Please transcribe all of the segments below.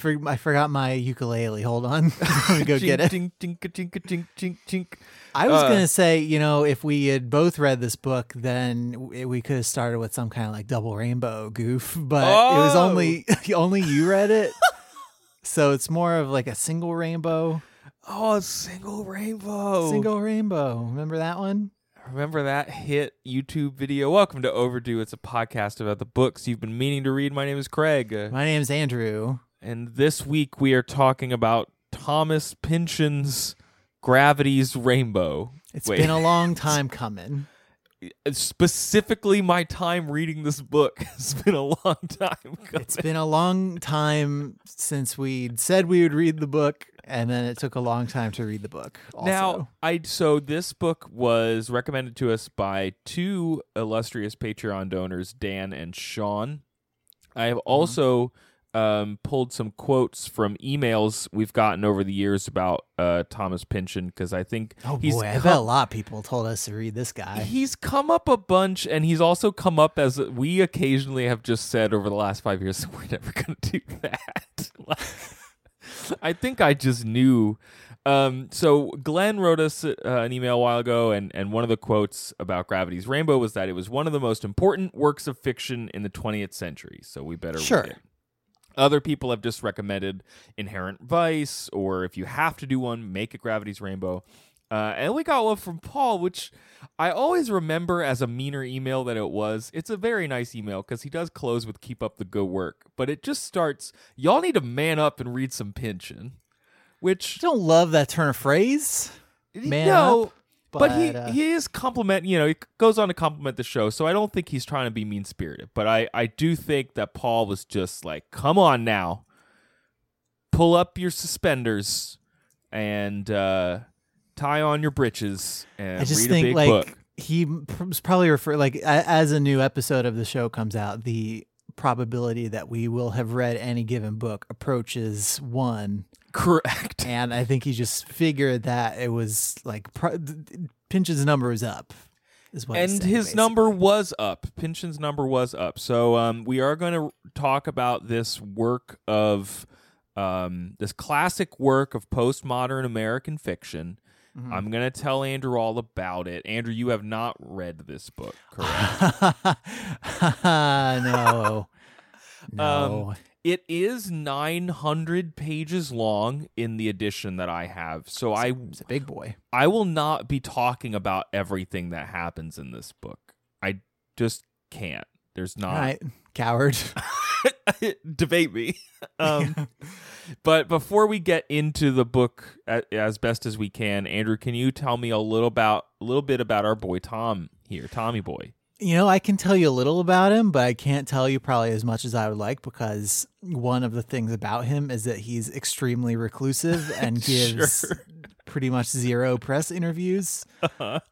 For, I forgot my ukulele. Hold on, let me go get it. Tink, tink, tink, tink, tink, tink. I was Uh, gonna say, you know, if we had both read this book, then we could have started with some kind of like double rainbow goof. But it was Oh. only only you read it, so it's more of like a single rainbow. Oh, a single rainbow. Single rainbow. Remember that one? Remember that hit YouTube video? Welcome to Overdue. It's a podcast about the books you've been meaning to read. My name is Craig. My name is Andrew. And this week we are talking about Thomas Pynchon's Gravity's Rainbow. It's Wait. been a long time coming. Specifically, my time reading this book has been a long time. coming. It's been a long time since we said we would read the book, and then it took a long time to read the book. Also. Now, I so this book was recommended to us by two illustrious Patreon donors, Dan and Sean. I have Mm-hmm. Um, pulled some quotes from emails we've gotten over the years about uh, Thomas Pynchon because I think oh he's boy, I bet a lot of people told us to read this guy. He's come up a bunch, and he's also come up as we occasionally have just said over the last five years. We're never going to do that. I think I just knew. Um, so Glenn wrote us uh, an email a while ago, and and one of the quotes about Gravity's Rainbow was that it was one of the most important works of fiction in the 20th century. So we better Sure. read it. Other people have just recommended Inherent Vice, or if you have to do one, make it Gravity's Rainbow. Uh, and we got one from Paul, which I always remember as a meaner email that it was. It's a very nice email because he does close with "Keep up the good work," but it just starts. Y'all need to man up and read some Pynchon, which don't love that turn of phrase. Man no, up, but, he uh, he is compliment. You know, he goes on to compliment the show, so I don't think he's trying to be mean spirited. But I I do think that Paul was just like, "Come on now, pull up your suspenders and uh, tie on your breeches and I just read think a big like book." he was probably refer like as a new episode of the show comes out, the probability that we will have read any given book approaches one. Correct. And I think he just figured that it was like pro- Pinch's number was up. Is what and saying, his basically. number was up. Pynchon's number was up. So um, we are going to talk about this work of um, this classic work of postmodern American fiction. Mm-hmm. I'm going to tell Andrew all about it. Andrew, you have not read this book, correct? no. No. Um, it is 900 pages long in the edition that I have. So I He's a big boy. I will not be talking about everything that happens in this book. I just can't. There's not All right, coward. debate me. Um, but before we get into the book as best as we can, Andrew, can you tell me a little about a little bit about our boy Tom here, Tommy boy? You know, I can tell you a little about him, but I can't tell you probably as much as I would like because one of the things about him is that he's extremely reclusive and gives Sure. pretty much zero press interviews.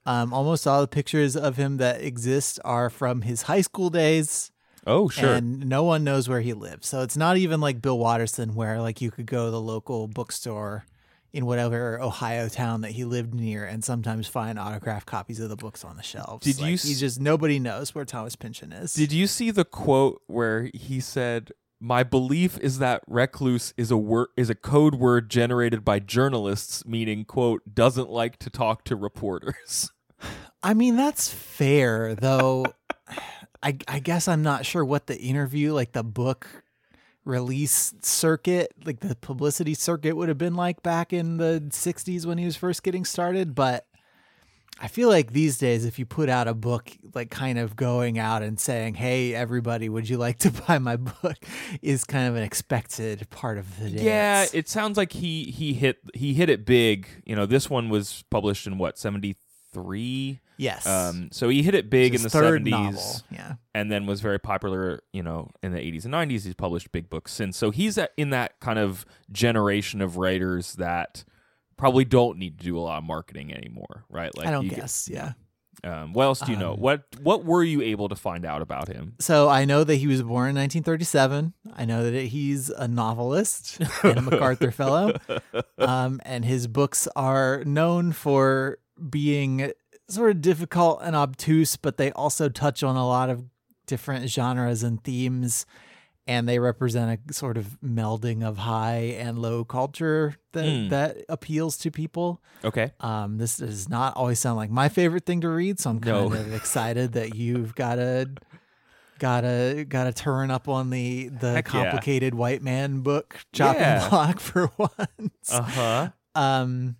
Um, almost all the pictures of him that exist are from his high school days. Oh, sure. And no one knows where he lives. So it's not even like Bill Watterson, where like you could go to the local bookstore in whatever Ohio town that he lived near and sometimes find autographed copies of the books on the shelves. Did you Like, s- he just nobody knows where Thomas Pynchon is. Did you see the quote where he said, "My belief is that recluse is a word is a code word generated by journalists, meaning quote doesn't like to talk to reporters." I mean, that's fair, though. I I guess I'm not sure what the interview, like the book release circuit, like the publicity circuit would have been like back in the 60s when he was first getting started, but I feel like these days, if you put out a book, like kind of going out and saying, "Hey, everybody, would you like to buy my book?" is kind of an expected part of the dance. Yeah, it sounds like he he hit he hit it big. You know, this one was published in what seventy three. Yes. Um, so he hit it big in the third seventies, novel. Yeah. and then was very popular. You know, in the eighties and nineties, he's published big books since. So he's at, in that kind of generation of writers that probably don't need to do a lot of marketing anymore, right? Like I don't you get- guess. yeah. um, what else do you know? Um, What what were you able to find out about him? So I know that he was born in 1937. I know that he's a novelist and a MacArthur Fellow, um, and his books are known for being sort of difficult and obtuse, but they also touch on a lot of different genres and themes, and they represent a sort of melding of high and low culture that Hmm. that appeals to people. Okay, Um, this does not always sound like my favorite thing to read, so I'm kind No. of excited that you've got a got a got a turn up on the the Heck yeah. complicated white man book chopping Yeah. block for once. uh huh. Um,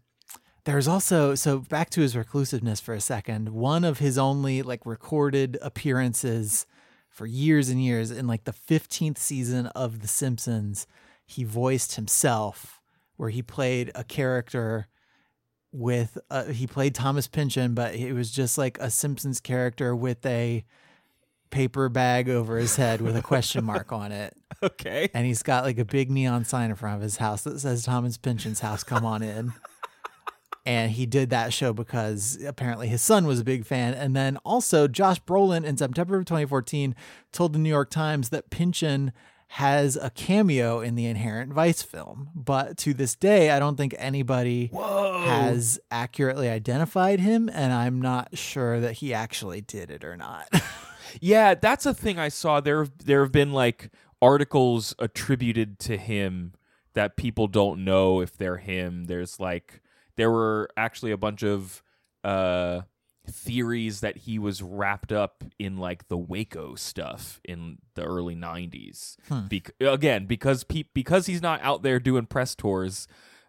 there's also so back to his reclusiveness for a second. One of his only like recorded appearances for years and years in like the 15th season of The Simpsons, he voiced himself, where he played a character with uh, he played Thomas Pynchon, but it was just like a Simpsons character with a paper bag over his head with a question mark on it Okay. and he's got like a big neon sign in front of his house that says Thomas Pynchon's house, come on in. and he did that show because apparently his son was a big fan. And then also Josh Brolin in September of 2014 told the New York Times that Pynchon has a cameo in the Inherent Vice film. But to this day, I don't think anybody Whoa. has accurately identified him, and I'm not sure that he actually did it or not. Yeah, that's a thing I saw. There, there have been like articles attributed to him that people don't know if they're him. There's like there were actually a bunch of uh theories that he was wrapped up in like the Waco stuff in the early 90s. Bec- again, because pe- because he's not out there doing press tours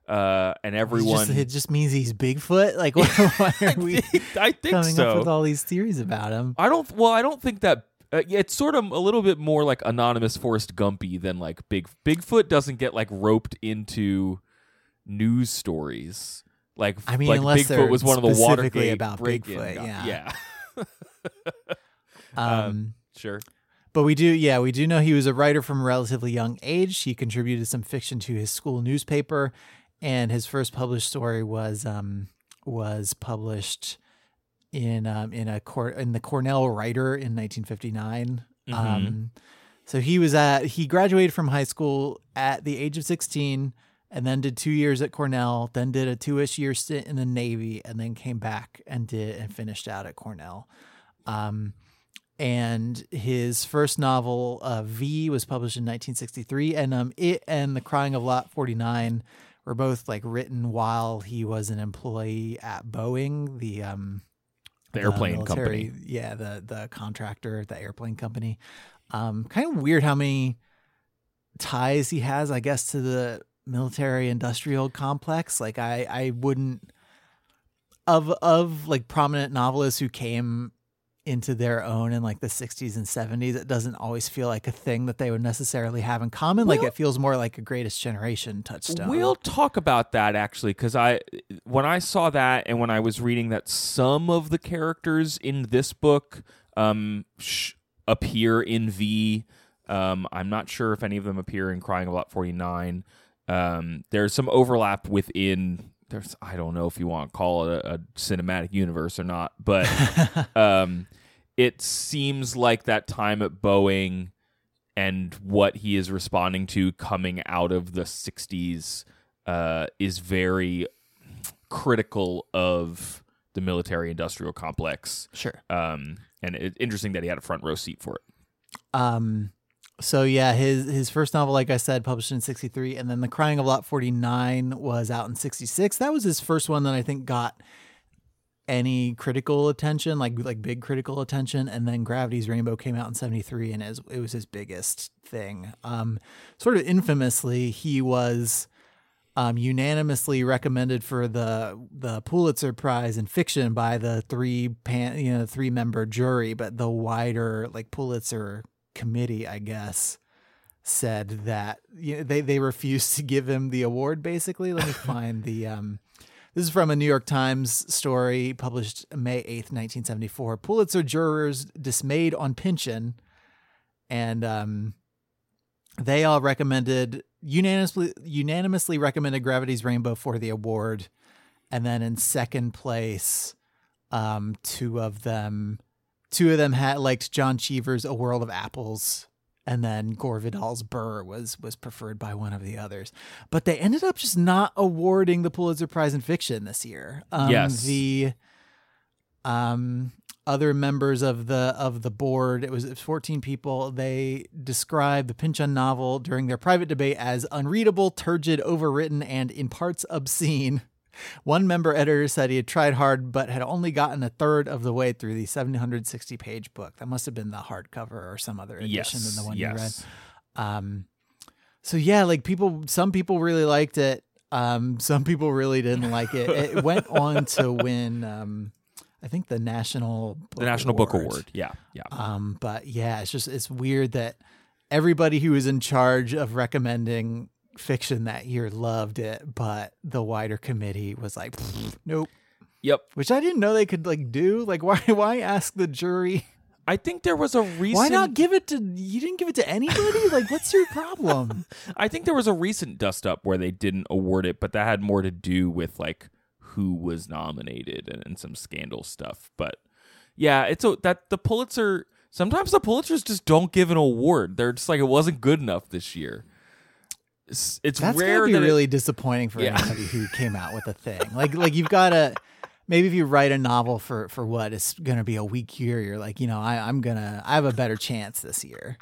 uh and everyone just- it just means he's Bigfoot. Like, why, why I are we think, I think coming so. up with all these theories about him? I don't. Well, I don't think that. Uh, it's sort of a little bit more like anonymous Forrest Gumpy than like Big Bigfoot doesn't get like roped into news stories. Like I mean, like unless Bigfoot they're was one of the specifically Watergate about Bigfoot, guy- yeah. yeah, Um, sure. but we do, yeah, we do know he was a writer from a relatively young age. He contributed some fiction to his school newspaper, and his first published story was um, was published in um, in a Cor- in the Cornell Writer in 1959. Mm-hmm. Um, so he was at he graduated from high school at the age of 16 and then did two years at Cornell, then did a two-ish year stint in the Navy, and then came back and did and finished out at Cornell. Um, and his first novel, uh, V, was published in 1963, and um, it and The Crying of Lot 49 were both like written while he was an employee at Boeing, the um, The airplane military- company. Yeah, the the contractor, the airplane company. Um, kind of weird how many ties he has, I guess, to the military industrial complex. Like I I wouldn't of of like prominent novelists who came into their own in like the 60s and 70s it doesn't always feel like a thing that they would necessarily have in common like it feels more like a greatest generation touchstone We'll talk about that actually, because I, when I saw that and when I was reading that some of the characters in this book um, sh- appear in V. Um, I'm not sure if any of them appear in Crying of Lot 49. Um, there's some overlap within. There's I don't know if you want to call it a, a cinematic universe or not, but um, it seems like that time at Boeing and what he is responding to coming out of the 60s uh, is very critical of the military industrial complex. sure Um, and it's interesting that he had a front row seat for it. Um, so yeah, his his first novel, like I said, published in '63, and then The Crying of Lot 49 was out in '66. That was his first one that I think got any critical attention, like like big critical attention. And then Gravity's Rainbow came out in '73, and is it was his biggest thing. Um, sort of infamously, he was um, unanimously recommended for the the Pulitzer Prize in fiction by the three pan, you know three member jury, but the wider like Pulitzer committee, I guess, said that you know, they they refused to give him the award. Basically, let me find the. Um, this is from a New York Times story published May 8th, 1974. Pulitzer jurors dismayed on Pynchon and um, they all recommended unanimously unanimously recommended Gravity's Rainbow for the award, and then in second place, um, two of them, two of them had liked John Cheever's A World of Apples, and then Gore Vidal's Burr was was preferred by one of the others, but they ended up just not awarding the Pulitzer Prize in fiction this year. Um, Yes. the um other members of the of the board it was, it was 14 people they described the Pynchon novel during their private debate as unreadable turgid overwritten and in parts obscene one member editor said he had tried hard but had only gotten a third of the way through the 760 page book that must have been the hardcover or some other edition yes. than the one you read yes. um so yeah like people some people really liked it um some people really didn't like it it went on to win um i think the national book The National Book Award. Yeah. Yeah. um but yeah it's just it's weird that everybody who was in charge of recommending fiction that year loved it but the wider committee was like nope Yep. which i didn't know they could like do like why why ask the jury I think there was a recent. why not give it to you didn't give it to anybody like what's your problem I think there was a recent dust up where they didn't award it, but that had more to do with like who was nominated and, and some scandal stuff. But yeah, it's a, that the Pulitzer. Sometimes the Pulitzers just don't give an award. They're just like it wasn't good enough this year. It's, it's That's rare gotta be that it- really disappointing for Yeah. anybody who came out with a thing. Like like you've got to maybe if you write a novel for for what is going to be a weak year, you're like you know I I'm gonna I have a better chance this year.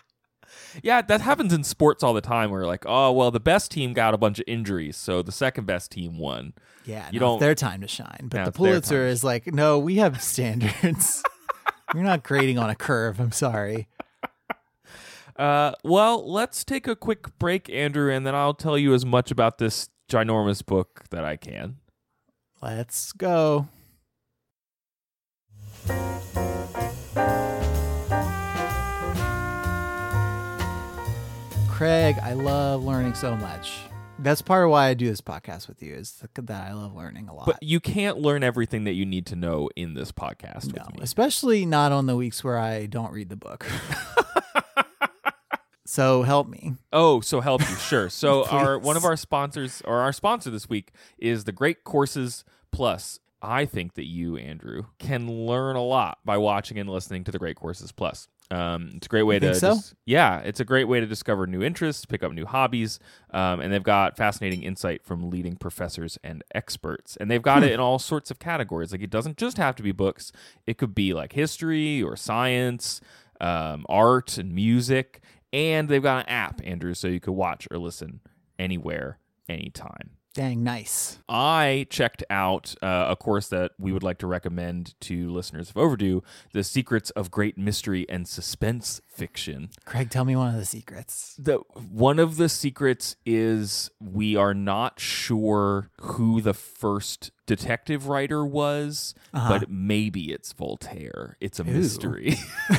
Yeah, that happens in sports all the time. Where like, oh well, the best team got a bunch of injuries, so the second best team won. Yeah, You no, don't- it's their time to shine. But Yeah, the Pulitzer is like, no, we have standards. You're not grading on a curve. I'm sorry. Uh, well, let's take a quick break, Andrew, and then I'll tell you as much about this ginormous book that I can. Let's go. Craig, I love learning so much. That's part of why I do this podcast with you is that I love learning a lot. But you can't learn everything that you need to know in this podcast no, with me. especially not on the weeks where I don't read the book. so help me. Oh, so help you, sure. So our one of our sponsors, or our sponsor this week, is the Great Courses Plus. I think that you, Andrew, can learn a lot by watching and listening to the Great Courses Plus. Um, it's a great way You to, so? dis- yeah, it's a great way to discover new interests, pick up new hobbies, um, and they've got fascinating insight from leading professors and experts. And they've got it in all sorts of categories. Like it doesn't just have to be books; it could be like history or science, um, art and music. And they've got an app, Andrew, so you could watch or listen anywhere, anytime. Dang, nice. I checked out uh, a course that we would like to recommend to listeners of Overdue The Secrets of Great Mystery and Suspense Fiction. Craig, tell me one of the secrets. The, one of the secrets is we are not sure who the first detective writer was, Uh-huh. but maybe it's Voltaire. It's a Ooh. mystery.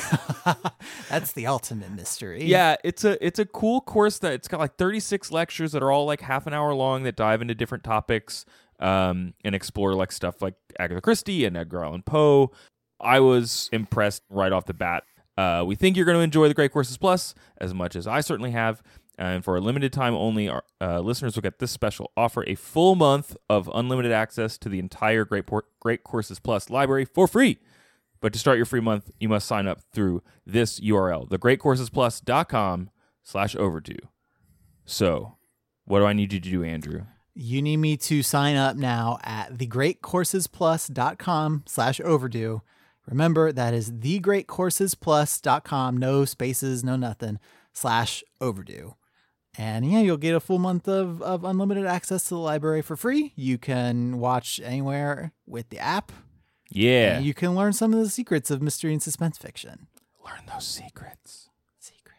That's the ultimate mystery. Yeah, it's a it's a cool course that it's got like 36 lectures that are all like half an hour long that dive into different topics um, and explore like stuff like Agatha Christie and Edgar Allan Poe. I was impressed right off the bat. Uh, we think you're going to enjoy the Great Courses Plus as much as I certainly have. And for a limited time only, our uh, listeners will get this special offer a full month of unlimited access to the entire Great, Por- Great Courses Plus library for free. But to start your free month, you must sign up through this URL, thegreatcoursesplus.com slash overdue. So, what do I need you to do, Andrew? You need me to sign up now at thegreatcoursesplus.com slash overdue. Remember, that is thegreatcoursesplus.com, no spaces, no nothing, slash overdue. And yeah, you'll get a full month of, of unlimited access to the library for free. You can watch anywhere with the app. Yeah. And you can learn some of the secrets of mystery and suspense fiction. Learn those secrets. Secret.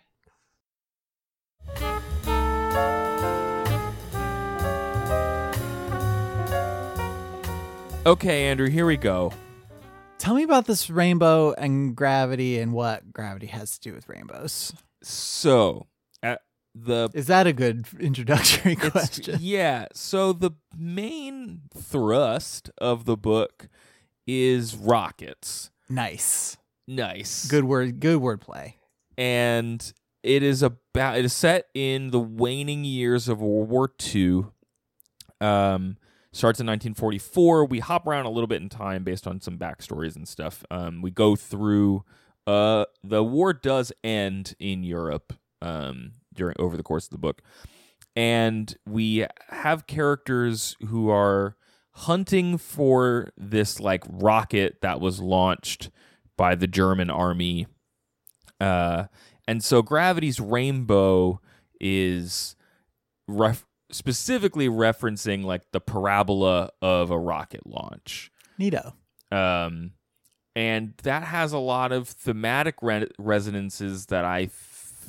Okay, Andrew, here we go. Tell me about this rainbow and gravity and what gravity has to do with rainbows. So, the Is that a good introductory question? Yeah. So the main thrust of the book is rockets. Nice. Nice. Good word. Good wordplay. And it is about it is set in the waning years of World War II. Um starts in 1944. We hop around a little bit in time based on some backstories and stuff. Um we go through uh the war does end in Europe um during over the course of the book. and we have characters who are hunting for this like rocket that was launched by the German army. Uh, and so Gravity's rainbow is ref- specifically referencing like the parabola of a rocket launch. Neato. Um, and that has a lot of thematic re- resonances that I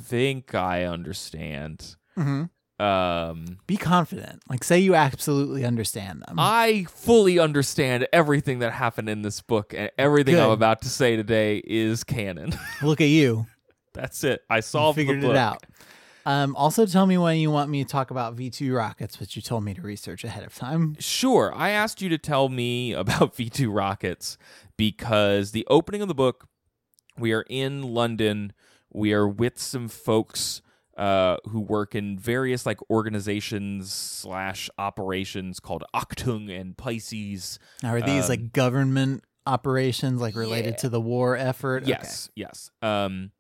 think I understand. Mm-hmm. Um, Be confident. Like, say you absolutely understand them. I fully understand everything that happened in this book, and everything I'm about to say today is canon. Look at you. That's it. I You solved the figured book. it out. Um, also, tell me when you want me to talk about V2 rockets, which you told me to research ahead of time. Sure. I asked you to tell me about V2 rockets because the opening of the book, we are in London. We are with some folks uh, who work in various like organizations slash operations called ACHTUNG and Pisces. Now, are these Um, like government operations, like related yeah. to the war effort? Okay. Yes, yes. Um,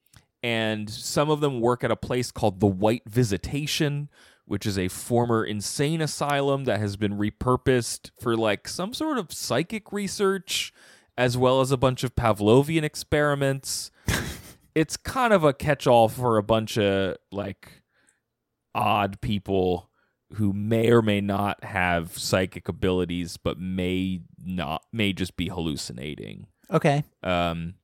and some of them work at a place called the White Visitation, which is a former insane asylum that has been repurposed for like some sort of psychic research, as well as a bunch of Pavlovian experiments. it's kind of a catch-all for a bunch of like odd people who may or may not have psychic abilities, but may not may just be hallucinating Okay. um,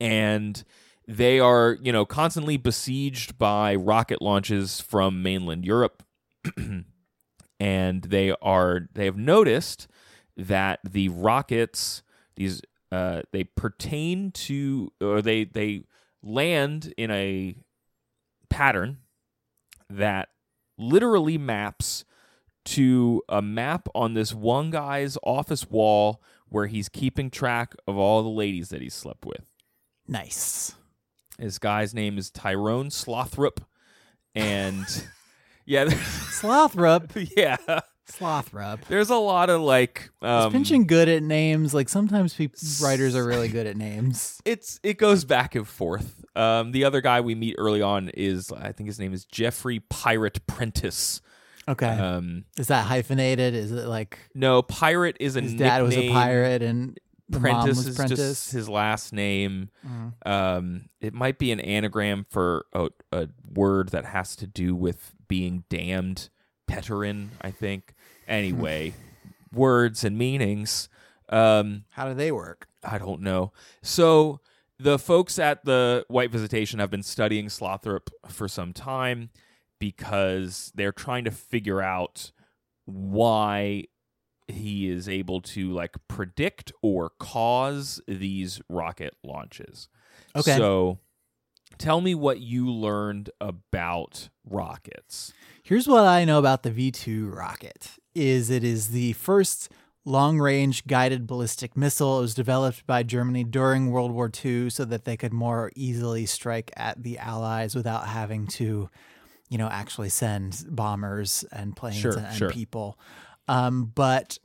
and they are you know constantly besieged by rocket launches from mainland Europe, and they are they have noticed that the rockets these uh, they pertain to or they they land in a pattern that literally maps to a map on this one guy's office wall where he's keeping track of all the ladies that he's slept with. Nice. This guy's name is Tyrone Slothrop, and yeah, Slothrop. yeah, Slothrop. there's a lot of like Is um, Pynchon good at names? Like sometimes people, writers are really good at names. it's it goes back and forth. Um, the other guy we meet early on is I think his name is Jeffrey Pirate Prentice. Okay. Um, is that hyphenated? Is it like no, Pirate is a his dad was a pirate and Prentice is Prentice? just his last name. Mm. Um, it might be an anagram for a, a word that has to do with being damned. Peterin, I think. Anyway, words and meanings. Um, How do they work? I don't know. So the folks at the White Visitation have been studying Slothrop for some time because they're trying to figure out why he is able to like predict or cause these rocket launches. Okay. So tell me what you learned about rockets. Here's what I know about the V2 rocket is it is the first long-range guided ballistic missile. It was developed by Germany during World War II so that they could more easily strike at the Allies without having to, you know, actually send bombers and planes Sure, and, and sure. people. Um, but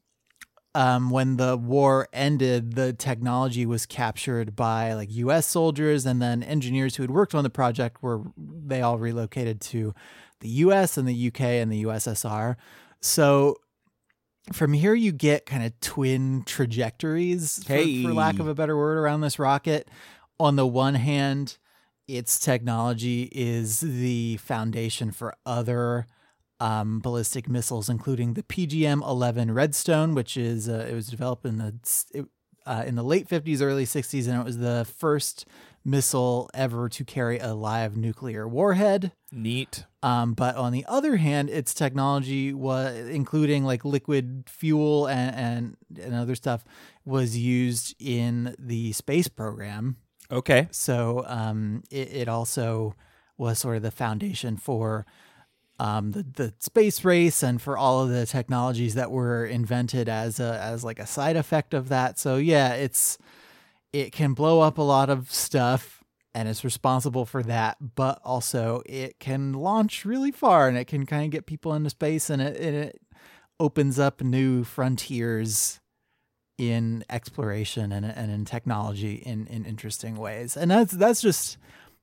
um, when the war ended, the technology was captured by like U.S. soldiers, and then engineers who had worked on the project were they all relocated to the U.S. and the U.K. and the USSR. So from here, you get kind of twin trajectories, for, for lack of a better word, around this rocket. On the one hand, its technology is the foundation for other um, ballistic missiles, including the PGM-11 Redstone, which is uh, it was developed in the it, uh, in the late 50s, early 60s, and it was the first missile ever to carry a live nuclear warhead. Neat. Um, but on the other hand, its technology was including like liquid fuel and, and and other stuff was used in the space program. Okay. So um, it, it also was sort of the foundation for um, the the space race and for all of the technologies that were invented as a as like a side effect of that. So yeah, it's it can blow up a lot of stuff and it's responsible for that, but also it can launch really far and it can kind of get people into space and it, and it opens up new frontiers in exploration and, and in technology in, in interesting ways. And that's that's just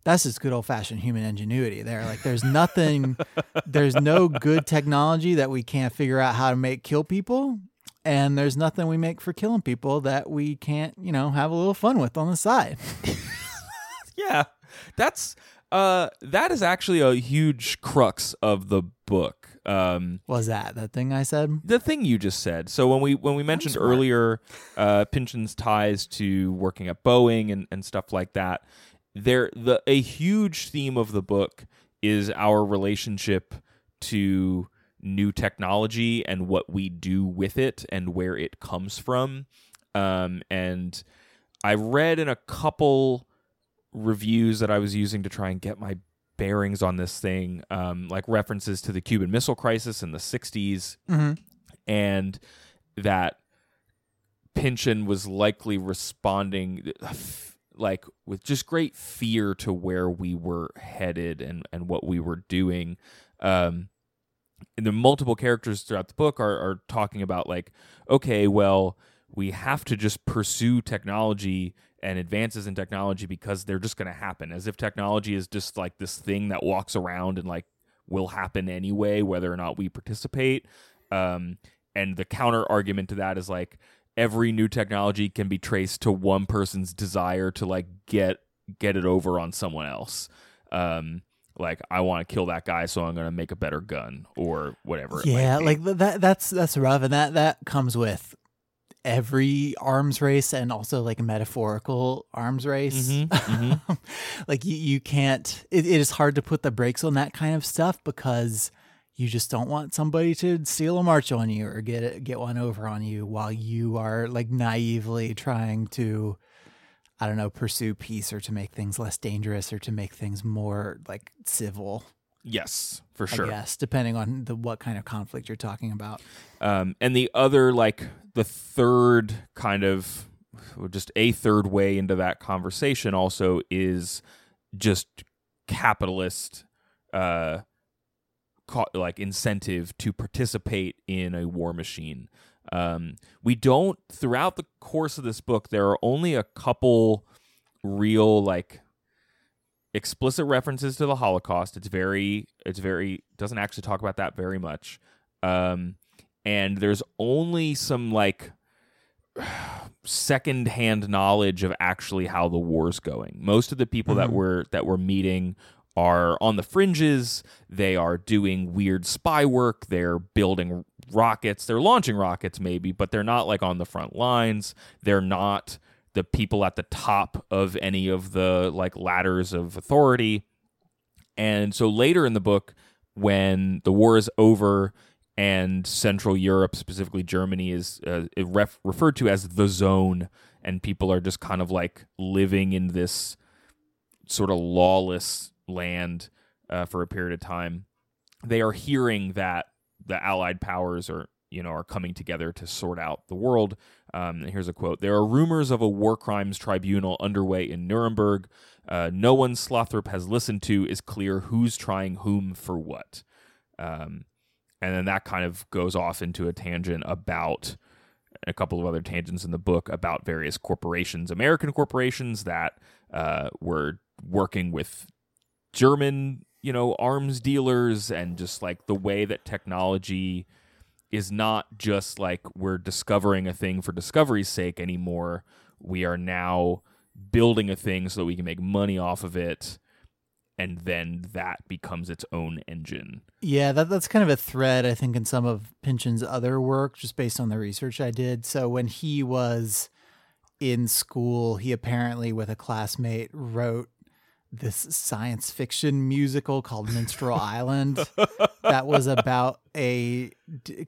that's just good old fashioned human ingenuity there. Like there's nothing there's no good technology that we can't figure out how to make kill people. And there's nothing we make for killing people that we can't, you know, have a little fun with on the side. Yeah. That's uh that is actually a huge crux of the book. Um Was that that thing I said? the thing you just said. So when we when we mentioned earlier uh Pynchon's ties to working at Boeing and, and stuff like that, there the a huge theme of the book is our relationship to new technology and what we do with it and where it comes from. Um and I read in a couple reviews that I was using to try and get my bearings on this thing, um, like references to the Cuban Missile Crisis in the 60s, Mm-hmm. and that Pynchon was likely responding like with just great fear to where we were headed and, and what we were doing. Um, and the multiple characters throughout the book are, are talking about like, okay, well, we have to just pursue technology and advances in technology because they're just going to happen as if technology is just like this thing that walks around and like will happen anyway whether or not we participate um, and the counter argument to that is like every new technology can be traced to one person's desire to like get get it over on someone else um, like i want to kill that guy so i'm going to make a better gun or whatever Yeah, like that that's that's rough and that that comes with every arms race and also like a metaphorical arms race. Mhm, mhm. like you, you can't it, it is hard to put the brakes on that kind of stuff because you just don't want somebody to steal a march on you or get it, get one over on you while you are like naively trying to I don't know, pursue peace or to make things less dangerous or to make things more like civil. yes for sure yes depending on the what kind of conflict you're talking about. Um, and the other, like the third kind of, or just a third way into that conversation, also is just capitalist, uh, co- like incentive to participate in a war machine. Um, we don't throughout the course of this book. There are only a couple real like explicit references to the Holocaust. It's very, it's very doesn't actually talk about that very much. Um, and there's only some like second-hand knowledge of actually how the war's going. Most of the people that Mhm. we're that we're meeting are on the fringes. They are doing weird spy work. They're building rockets. They're launching rockets, maybe, but they're not like on the front lines. They're not the people at the top of any of the like ladders of authority. And so later in the book, when the war is over and Central Europe, specifically Germany, is uh, ref- referred to as the zone, and people are just kind of like living in this sort of lawless land uh, for a period of time. They are hearing that the Allied powers are, you know, are coming together to sort out the world. Um, here's a quote: "There are rumors of a war crimes tribunal underway in Nuremberg. Uh, no one Slothrop has listened to is clear who's trying whom for what." Um, and then that kind of goes off into a tangent about a couple of other tangents in the book about various corporations, American corporations that uh, were working with German, you know, arms dealers, and just like the way that technology is not just like we're discovering a thing for discovery's sake anymore. We are now building a thing so that we can make money off of it. And then that becomes its own engine. Yeah, that that's kind of a thread I think in some of Pynchon's other work, just based on the research I did. So when he was in school, he apparently, with a classmate, wrote this science fiction musical called Minstrel Island that was about a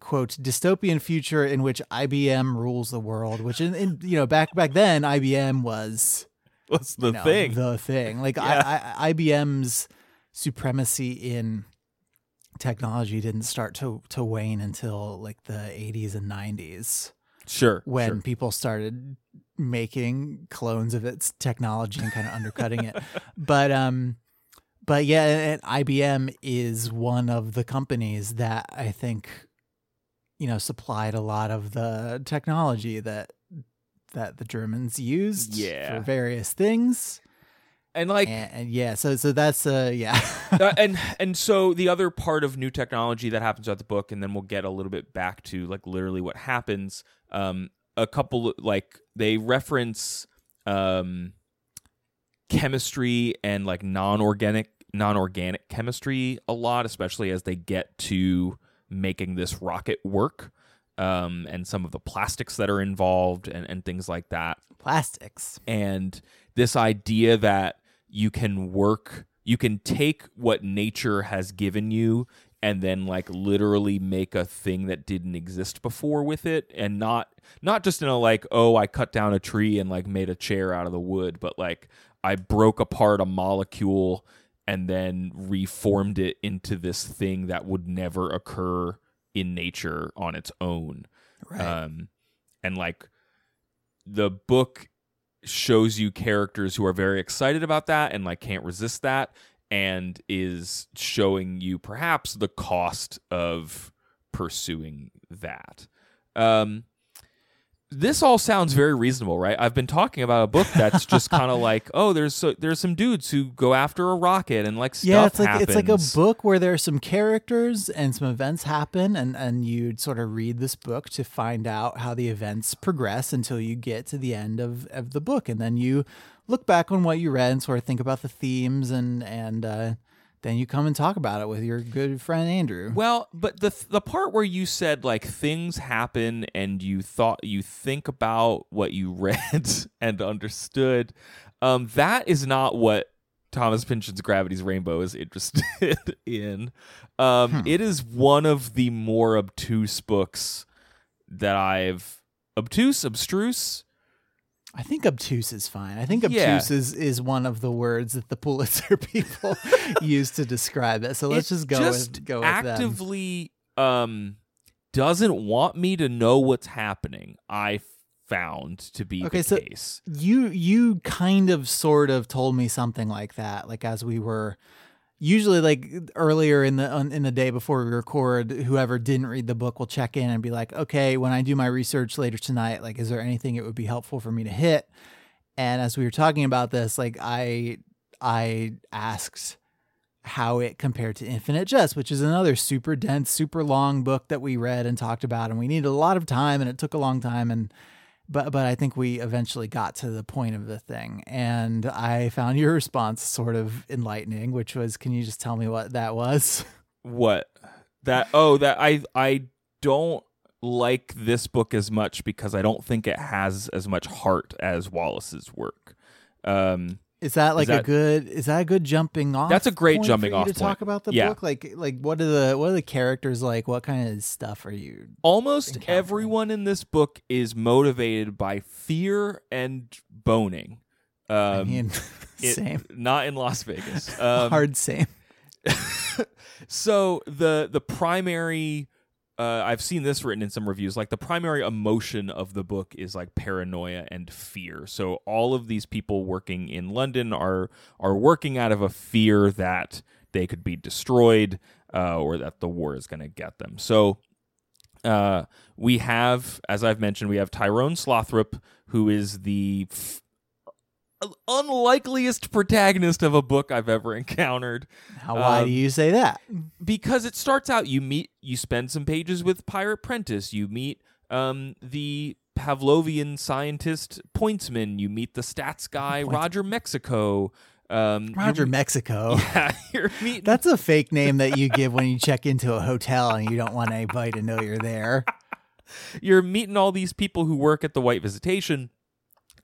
quote dystopian future in which IBM rules the world. Which in, in you know back back then IBM was What's the you know, thing? the thing. Like Yeah. I, I, IBM's supremacy in technology didn't start to to wane until like the 80s and 90s sure. when sure. people started making clones of its technology and kind of undercutting it. But um but yeah, IBM is one of the companies that I think you know supplied a lot of the technology that that the Germans used Yeah. for various things. and like and, and yeah, so so that's uh yeah. uh, and and so the other part of new technology that happens throughout the book, and then we'll get a little bit back to like literally what happens. Um, a couple like they reference um chemistry and like non-organic non-organic chemistry a lot, especially as they get to making this rocket work. Um, and some of the plastics that are involved and, and things like that Plastics. and this idea that you can work you can take what nature has given you and then like literally make a thing that didn't exist before with it and not not just in a like oh i cut down a tree and like made a chair out of the wood but like i broke apart a molecule and then reformed it into this thing that would never occur in nature on its own Right. um, and like the book shows you characters who are very excited about that and like can't resist that and is showing you perhaps the cost of pursuing that. Um this all sounds very reasonable right? I've been talking about a book that's just kind of like oh there's so, there's some dudes who go after a rocket and like stuff yeah, it's like it's like a book where there are some characters and some events happen, and and you sort of read this book to find out how the events progress until you get to the end of of the book, and then you look back on what you read and sort of think about the themes, and and uh, then you come and talk about it with your good friend Andrew. Well, but the the part where you said like things happen and you thought you think about what you read and understood, um, that is not what Thomas Pynchon's Gravity's Rainbow is interested in. Um, It is one of the more obtuse books that I've obtuse, abstruse. I think obtuse is fine. I think Yeah. obtuse is, is one of the words that the Pulitzer people use to describe it. So let's It just go just with go actively um doesn't want me to know what's happening. I found to be Okay, the so- case. you you kind of sort of told me something like that like as we were usually like earlier in the in the day before we record whoever didn't read the book will check in and be like okay when i do my research later tonight like is there anything it would be helpful for me to hit? And as we were talking about this like i i asked how it compared to infinite jest which is another super dense super long book that we read and talked about and we needed a lot of time and it took a long time and but but I think we eventually got to the point of the thing, and I found your response sort of enlightening, which was, "Can you just tell me what that was?" What that? Oh, that I I don't like this book as much because I don't think it has as much heart as Wallace's work. Um, Is that like a that- good? Is that a good jumping off? That's a great point jumping off to talk about the Yeah. book. Like like what are the what are the characters like? What kind of stuff are you? almost everyone in this book is motivated by fear and boning. Um, I mean, it- same not in Las Vegas. Um, hard same. so the the primary uh, I've seen this written in some reviews. Like the primary emotion of the book is like paranoia and fear. So all of these people working in London are are working out of a fear that they could be destroyed uh, or that the war is going to get them. So uh, we have, as I've mentioned, we have Tyrone Slothrop, who is the f- unlikeliest protagonist of a book I've ever encountered How why um, do you say that? because it starts out you meet you spend some pages with pirate prentice you meet um the pavlovian scientist pointsman you meet the stats guy Points- roger mexico um Roger Mexico. yeah you're meeting That's a fake name that you give when you check into a hotel and you don't want anybody to know you're there. you're meeting all these people who work at the white visitation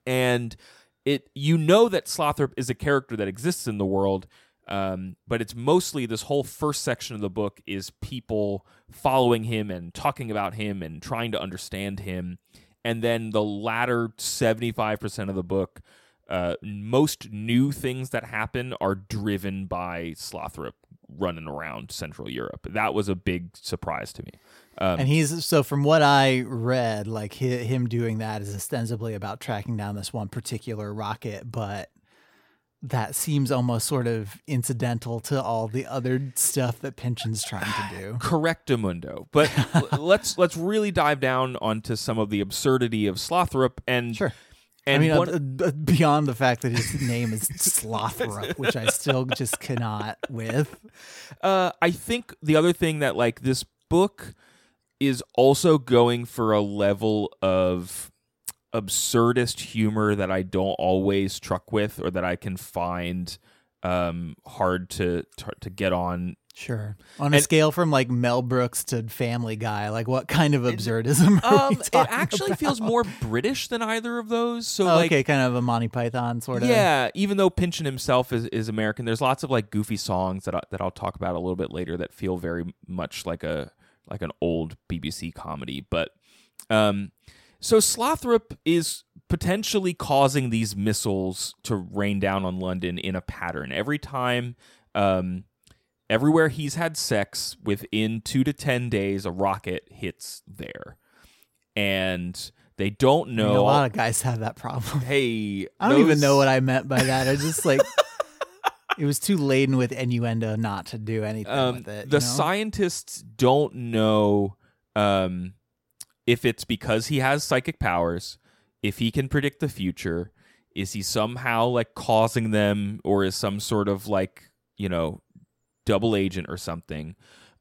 and it you know that Slothrop is a character that exists in the world. Um, but it's mostly this whole first section of the book is people following him and talking about him and trying to understand him. And then the latter 75% of the book, uh, most new things that happen are driven by Slothrop running around Central Europe. That was a big surprise to me. Um, and he's so from what I read, like hi, him doing that is ostensibly about tracking down this one particular rocket, but that seems almost sort of incidental to all the other stuff that Pynchon's trying to do. Correctamundo. But l- let's let's really dive down onto some of the absurdity of Slothrop and Sure. and I mean, one- uh, uh, beyond the fact that his name is Slothrop, which I still just cannot with. Uh, I think the other thing that like this book is also going for a level of absurdist humor that I don't always truck with or that I can find um hard to to, to get on Sure. On a And- scale from like Mel Brooks to Family Guy, like what kind of absurdism are um it actually about? feels more british than either of those so Oh, like okay, kind of a Monty Python sort of. Yeah, even though Pynchon himself is, is American, there's lots of like goofy songs that I, that I'll talk about a little bit later that feel very much like a like an old BBC comedy. But um, so Slothrop is potentially causing these missiles to rain down on London in a pattern every time. Um, everywhere he's had sex, within two to ten days, a rocket hits there, and they don't I mean, know. a lot of guys have that problem. hey, I don't even know what I meant by that. I just like it was too laden with innuendo not to do anything um, with it. the you know? scientists don't know um, if it's because he has psychic powers, if he can predict the future, is he somehow like causing them, or is some sort of like you know double agent or something,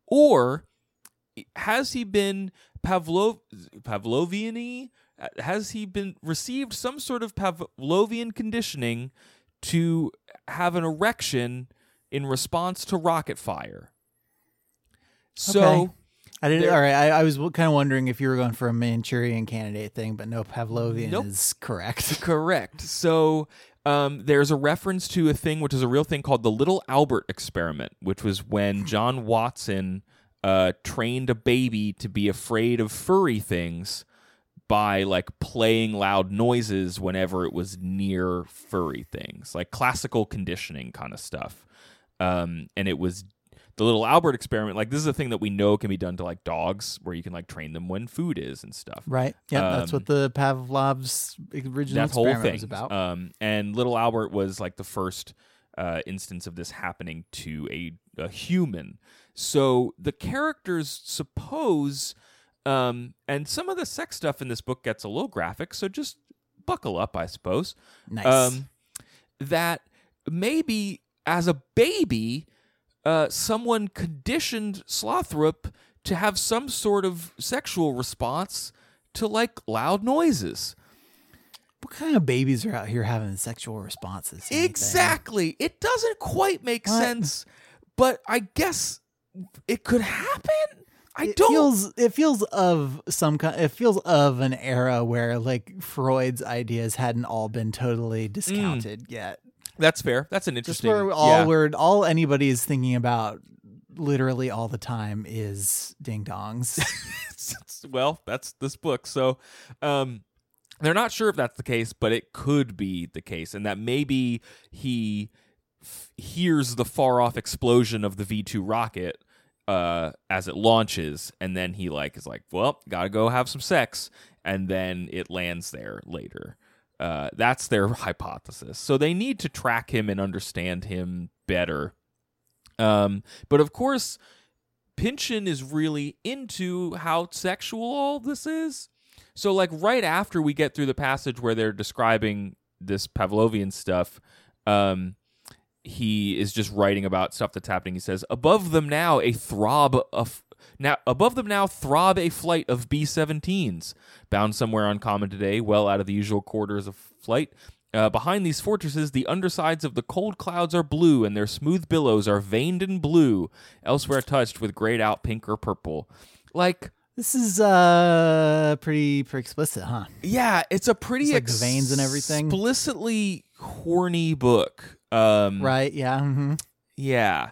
or has he been Pavlov Pavlovian? Has he been received some sort of Pavlovian conditioning to have an erection in response to rocket fire? So Okay. I didn't. All right, I, I was kind of wondering if you were going for a Manchurian candidate thing, but no, Pavlovian Nope. is correct. correct. So um, there's a reference to a thing which is a real thing called the Little Albert experiment, which was when John Watson uh, trained a baby to be afraid of furry things by like playing loud noises whenever it was near furry things, like classical conditioning kind of stuff. Um, and it was the little Albert experiment. Like this is a thing that we know can be done to like dogs, where you can like train them when food is and stuff. Right. Yeah, that's Um, what the Pavlov's original that whole thing was about. Um, and little Albert was like the first uh, instance of this happening to a, a human. So the characters suppose, um, and some of the sex stuff in this book gets a little graphic. So just buckle up, I suppose. nice. Um, that maybe as a baby, uh, someone conditioned Slothrop to have some sort of sexual response to like loud noises. what kind of babies are out here having sexual responses? Exactly. It doesn't quite make What? sense, but I guess it could happen. I it don't. feels it feels of some kind it feels of an era where like Freud's ideas hadn't all been totally discounted yet. That's fair. That's an Just interesting. where all yeah. we're all anybody is thinking about literally all the time is ding dongs. well, that's this book. So, um, they're not sure if that's the case, but it could be the case, and that maybe he f- hears the far off explosion of the V two rocket uh, as it launches, and then he like is like, "Well, gotta go have some sex," and then it lands there later. Uh, that's their hypothesis. So they need to track him and understand him better. Um, but of course, Pynchon is really into how sexual all this is. So, like, right after we get through the passage where they're describing this Pavlovian stuff, um, he is just writing about stuff that's happening. He says, "Above them now, a throb of now above them now throb a flight of B-17s bound somewhere uncommon today, well out of the usual quarters of flight." Uh, behind these fortresses, the undersides of the cold clouds are blue, and their smooth billows are veined in blue, elsewhere touched with grayed out pink or purple. Like This is uh pretty pretty explicit, huh? Yeah, it's a pretty It's like the veins and everything. explicitly horny book. Um, Right? Yeah. hmm Yeah.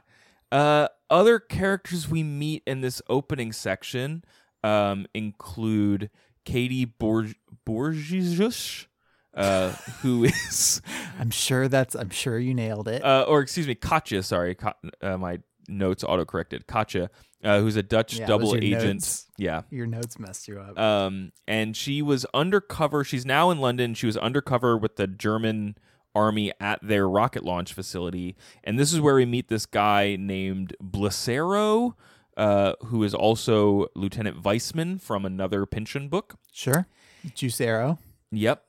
Uh, other characters we meet in this opening section um, include Katie Borg- Borges, uh, who is, I'm sure that's. I'm sure you nailed it. uh, or excuse me, Katje. Sorry, Ka- uh, my notes auto corrected. Katje, uh, who's a Dutch Yeah, double agent. notes. Yeah. Your notes messed you up. Um, and she was undercover. She's now in London. She was undercover with the German army at their rocket launch facility. And this is where we meet this guy named Blicero, uh, who is also Lieutenant Weissmann from another Pynchon book. sure. Juice arrow. Yep.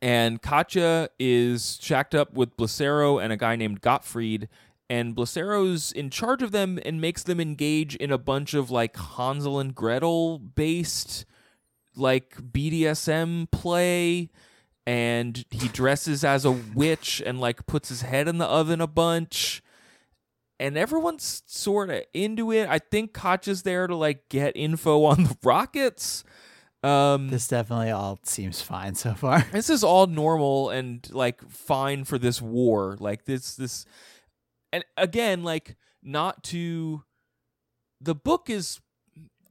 And Katje is shacked up with Blicero and a guy named Gottfried. And Blicero's in charge of them and makes them engage in a bunch of like Hansel and Gretel based like BDSM play. And he dresses as a witch and like puts his head in the oven a bunch. And everyone's sort of into it. I think koch is there to like get info on the rockets. Um, This definitely all seems fine so far. this is all normal and like fine for this war like this this and again like not to the book is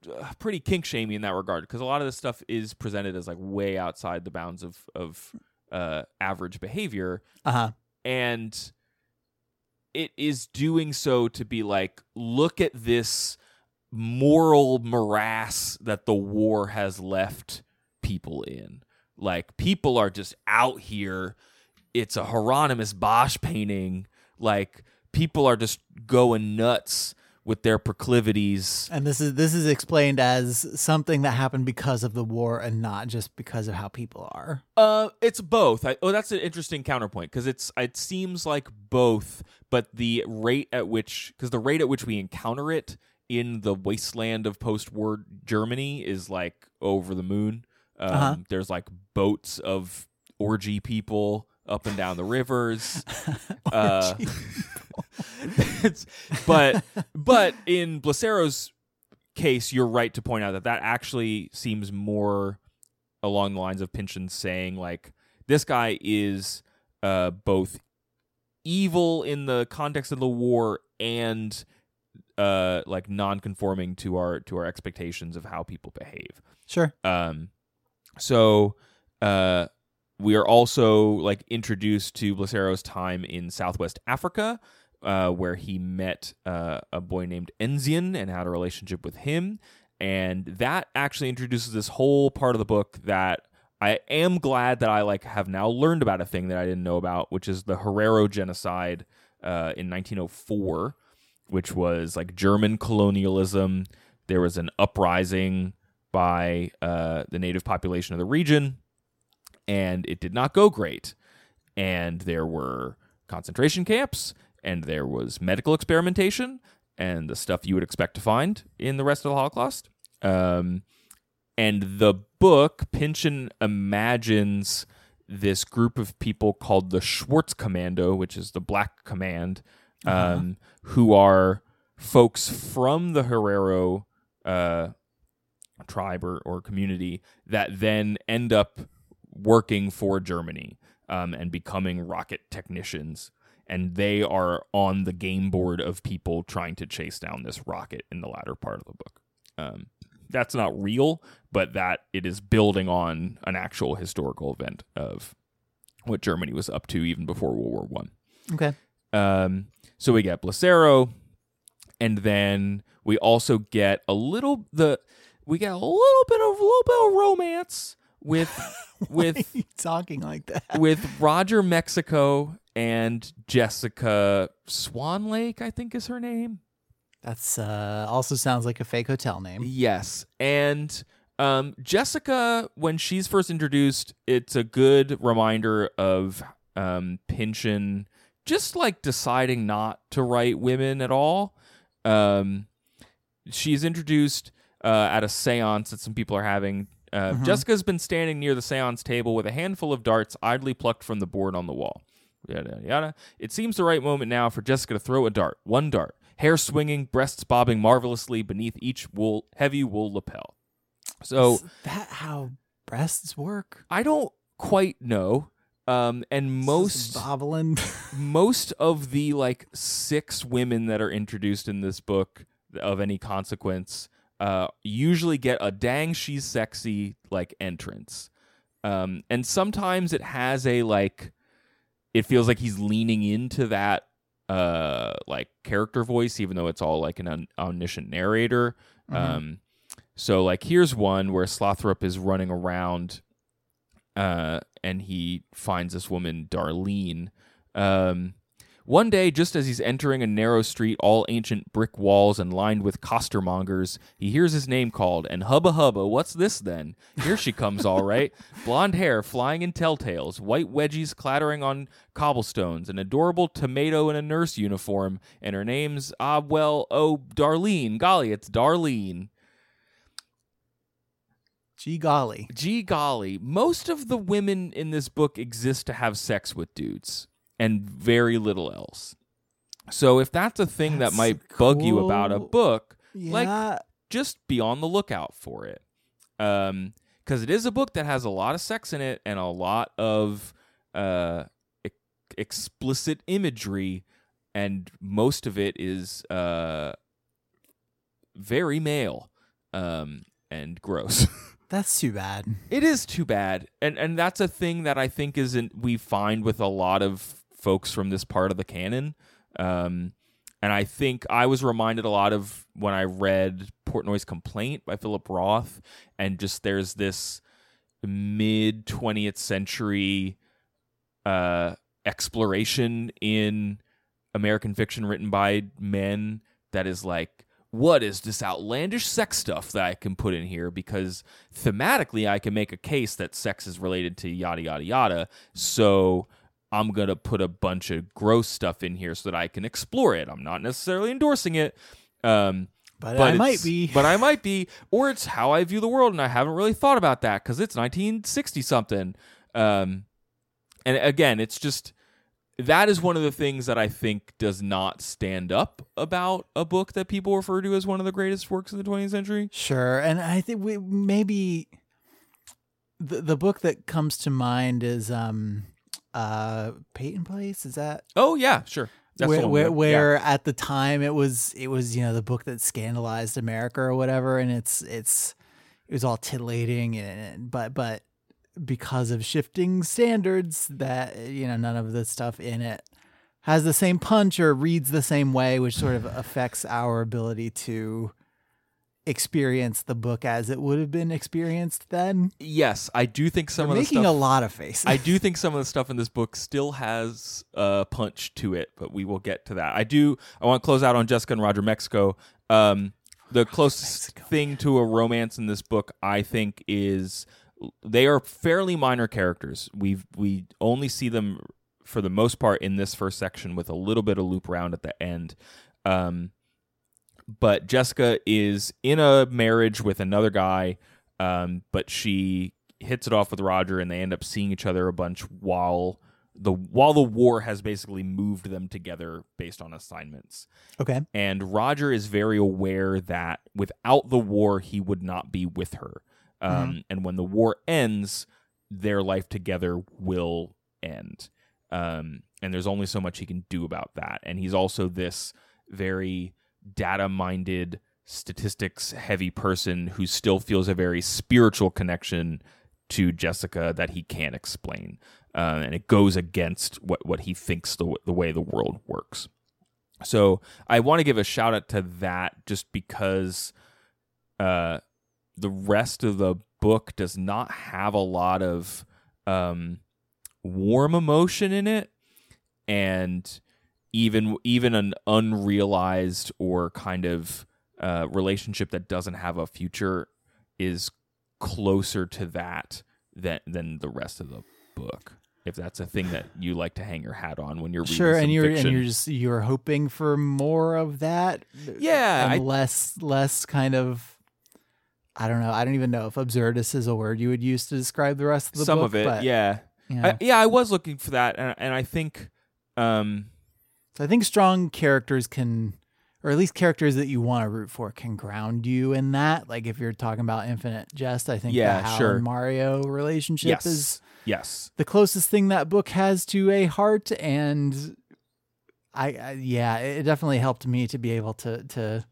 pretty kink shamey in that regard because a lot of this stuff is presented as like way outside the bounds of of uh average behavior. Uh huh. and it is doing so to be like look at this moral morass that the war has left people in. Like people are just out here. It's a hieronymus bosch painting. Like people are just going nuts with their proclivities And this is this is explained as something that happened because of the war and not just because of how people are. Uh, it's both. I, oh, that's an interesting counterpoint because it's it seems like both, but the rate at which because the rate at which we encounter it in the wasteland of post-war Germany is like over the moon. Um, Uh-huh. There's like boats of orgy people up and down the rivers. uh, but but in Blicero's case, you're right to point out that that actually seems more along the lines of Pynchon saying like this guy is uh, both evil in the context of the war and uh, like non-conforming to our to our expectations of how people behave. Sure. Um, so uh, we are also like introduced to Blicero's time in Southwest Africa, uh, where he met uh, a boy named Enzian and had a relationship with him, and that actually introduces this whole part of the book that. I am glad that I like have now learned about a thing that I didn't know about, which is the Herero genocide uh, in 1904, which was like German colonialism. There was an uprising by uh, the native population of the region, and it did not go great. And there were concentration camps, and there was medical experimentation, and the stuff you would expect to find in the rest of the Holocaust. Um, and the book, Pynchon imagines this group of people called the Schwarzkommando, which is the Black Command, um, who are folks from the Herero uh, tribe or, or community that then end up working for Germany um, and becoming rocket technicians. And they are on the game board of people trying to chase down this rocket in the latter part of the book. Um, that's not real, but that it is building on an actual historical event of what Germany was up to even before World War One. Okay. Um, so we get Blicero, and then we also get a little the we get a little bit of a little bit of romance with with talking like that? with Roger Mexico and Jessica Swanlake, I think is her name. That's uh also sounds like a fake hotel name. Yes. And um, Jessica, when she's first introduced, it's a good reminder of um, Pynchon just like deciding not to write women at all. Um, she's introduced uh, at a seance that some people are having. Uh, Jessica's been standing near the seance table with a handful of darts idly plucked from the board on the wall. Yada, yada, yada. It seems the right moment now for Jessica to throw a dart. One dart. Hair swinging, breasts bobbing marvelously beneath each wool, heavy wool lapel. So Is that how breasts work? I don't quite know. Um, and most bobbling. most of the like six women that are introduced in this book of any consequence uh, usually get a dang she's sexy like entrance. Um, and sometimes it has a like it feels like he's leaning into that uh like character voice even though it's all like an un- omniscient narrator. Um so like here's one where slothrop is running around uh and he finds this woman darlene. Um one day, just as he's entering a narrow street, all ancient brick walls and lined with costermongers, he hears his name called, and hubba hubba, what's this then? Here she comes, all right. Blonde hair flying in telltales, white wedgies clattering on cobblestones, an adorable tomato in a nurse uniform, and her name's, ah, well, oh, Darlene. Golly, it's Darlene. Gee golly. Gee golly, most of the women in this book exist to have sex with dudes and very little else. So if that's a thing that That's might bug you about a book, Yeah. like just be on the lookout for it. Um cuz it is a book that has a lot of sex in it and a lot of uh ex- explicit imagery and most of it is uh very male um and gross. That's too bad. It is too bad, and and that's a thing that I think isn't we find with a lot of folks from this part of the canon. Um, and I think I was reminded a lot of when I read Portnoy's Complaint by Philip Roth, and just there's this mid 20th century uh, exploration in American fiction written by men that is like, what is this outlandish sex stuff that I can put in here? Because thematically, I can make a case that sex is related to yada, yada, yada. So I'm going to put a bunch of gross stuff in here so that I can explore it. I'm not necessarily endorsing it. Um, But, but I might be. But I might be, or it's how I view the world, and I haven't really thought about that because it's 1960 something. Um, and again, it's just that is one of the things that I think does not stand up about a book that people refer to as one of the greatest works of the 20th century. Sure, and I think we maybe the the book that comes to mind is um uh Peyton Place. Is that Oh yeah, sure. That's the where where, yeah. where at the time it was it was you know the book that scandalized America or whatever, and it's it's it was all titillating and but but because of shifting standards that you know none of the stuff in it has the same punch or reads the same way, which sort of affects our ability to experience the book as it would have been experienced then. yes, I do think some We're of the making stuff. a lot of faces. I do think some of the stuff in this book still has a punch to it, but we will get to that. I do. I want to close out on Jessica and Roger Mexico. Um, the closest Mexico, thing to a romance in this book, I think, is they are fairly minor characters. We we only see them for the most part in this first section with a little bit of loop around at the end. Um, but Jessica is in a marriage with another guy, um, but she hits it off with Roger, and they end up seeing each other a bunch while the while the war has basically moved them together based on assignments. okay. And Roger is very aware that without the war, he would not be with her. Um, And when the war ends, their life together will end. Um, and there's only so much he can do about that. And he's also this very data minded, statistics heavy person who still feels a very spiritual connection to Jessica that he can't explain. Uh, and it goes against what, what he thinks the, the way the world works. So I want to give a shout out to that just because uh, the rest of the book does not have a lot of um, warm emotion in it, and even even an unrealized or kind of uh, relationship that doesn't have a future is closer to that than than the rest of the book. If that's a thing that you like to hang your hat on when you're reading Sure, and you're fiction. and you're just you're hoping for more of that. Yeah, and I- less less kind of. I don't know. I don't even know if absurdist is a word you would use to describe the rest of the some book. of it, but, yeah. yeah. I, yeah, I was looking for that, and, and I think, um, So I think strong characters can, or at least characters that you want to root for can ground you in that. Like if you're talking about Infinite Jest, I think Yeah, the Hal sure. and Mario relationship yes. is yes. the closest thing that book has to a heart and I, I yeah it definitely helped me to be able to to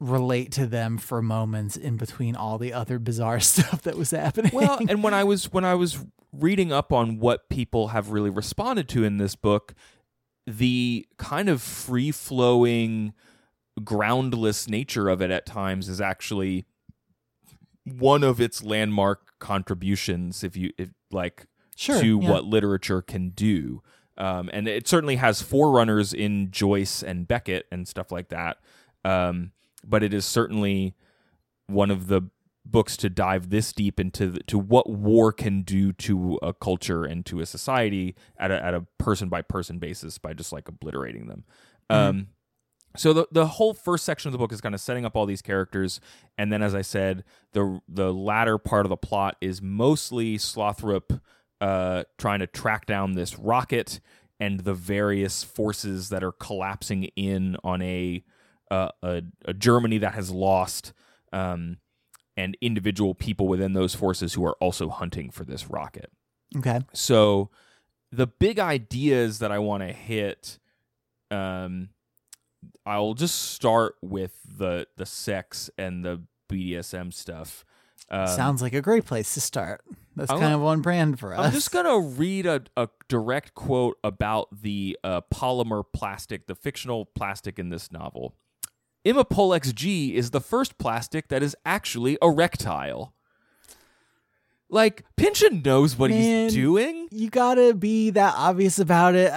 relate to them for moments in between all the other bizarre stuff that was happening well and when i was when i was reading up on what people have really responded to in this book the kind of free flowing groundless nature of it at times is actually one of its landmark contributions if you if like Sure, to yeah. what literature can do um, and it certainly has forerunners in joyce and beckett and stuff like that um, but it is certainly one of the books to dive this deep into the, to what war can do to a culture and to a society at a, at a person by person basis by just like obliterating them. Um, so the the whole first section of the book is kind of setting up all these characters, and then as I said, the the latter part of the plot is mostly Slothrop uh, trying to track down this rocket and the various forces that are collapsing in on a uh, a, a Germany that has lost, um, and individual people within those forces who are also hunting for this rocket. okay So, the big ideas that I want to hit, um, I'll just start with the the sex and the BDSM stuff. Um, sounds like a great place to start that's I'm kind of on brand for us I'm just gonna read a, a direct quote about the uh, polymer plastic, the fictional plastic in this novel. Imipolex G is the first plastic that is actually erectile. Like Pynchon knows what Man. he's doing. you gotta be that obvious about it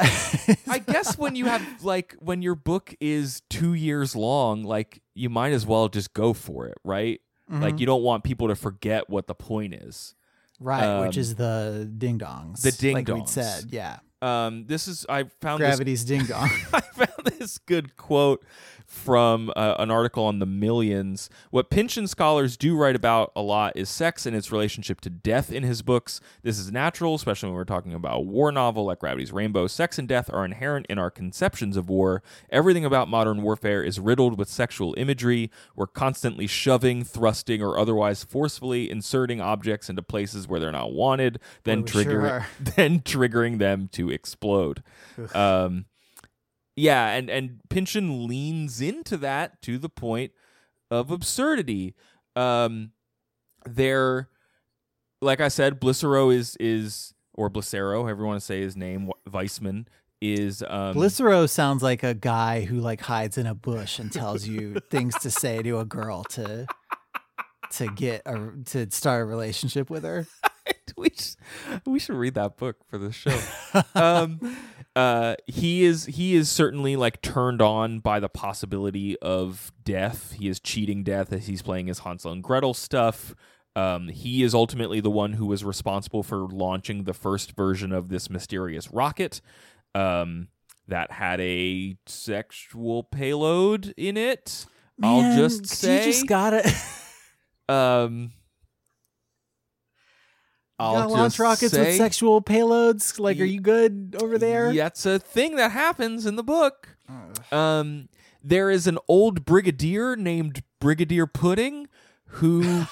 I guess when you have like when your book is two years long, like you might as well just go for it, right? Like you don't want people to forget what the point is. right which um, is the ding dongs the ding like we'd dongs. said yeah Um, this is I found this gravity's ding dong I found this good quote from uh, an article on the Millions. What Pynchon scholars do write about a lot is sex and its relationship to death in his books. This is natural, especially when we're talking about a war novel like Gravity's Rainbow. Sex and death are inherent in our conceptions of war. Everything about modern warfare is riddled with sexual imagery. We're constantly shoving, thrusting, or otherwise forcefully inserting objects into places where they're not wanted, then we sure triggering are. then triggering them to explode. Um, yeah, and and Pynchon leans into that to the point of absurdity. Um, there, like I said, Blicero is is or Blicero, however you want to say his name, Weissmann is um, Blicero sounds like a guy who like hides in a bush and tells you things to say to a girl to to get a to start a relationship with her. we should, we should read that book for the show. um, uh, he is he is certainly like turned on by the possibility of death. He is cheating death as he's playing his Hansel and Gretel stuff. Um, he is ultimately the one who was responsible for launching the first version of this mysterious rocket um, that had a sexual payload in it. I'll just just you just got it. um, I'll gotta launch rockets say, with sexual payloads. Like, are you good over there? That's a thing that happens in the book. Um, there is an old brigadier named Brigadier Pudding who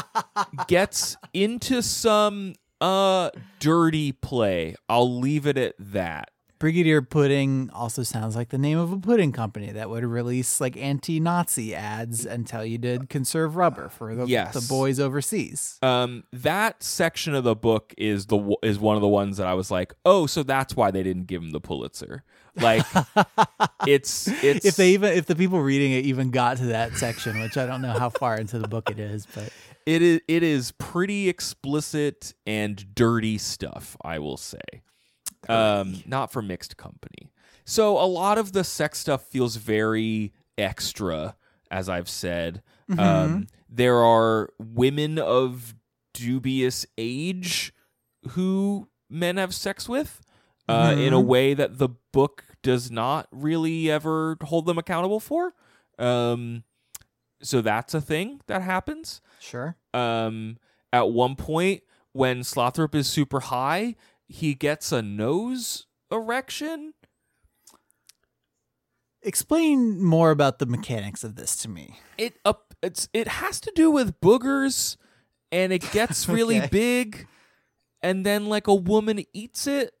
gets into some uh dirty play. I'll leave it at that. Brigadier Pudding also sounds like the name of a pudding company that would release like anti-Nazi ads and tell you to conserve rubber for the, Yes. the boys overseas. Um, that section of the book is the is one of the ones that I was like, oh, so that's why they didn't give him the Pulitzer. Like, it's it's if they even if the people reading it even got to that section, which I don't know how far into the book it is, but it is it is pretty explicit and dirty stuff i will say um not for mixed company. So a lot of the sex stuff feels very extra as i've said. Um there are women of dubious age who men have sex with uh, in a way that the book does not really ever hold them accountable for. Um so that's a thing that happens. Sure. um, at one point when Slothrop is super high, he gets a nose erection. Explain more about the mechanics of this to me. It up it's it has to do with boogers and it gets really Okay. big and then like a woman eats it.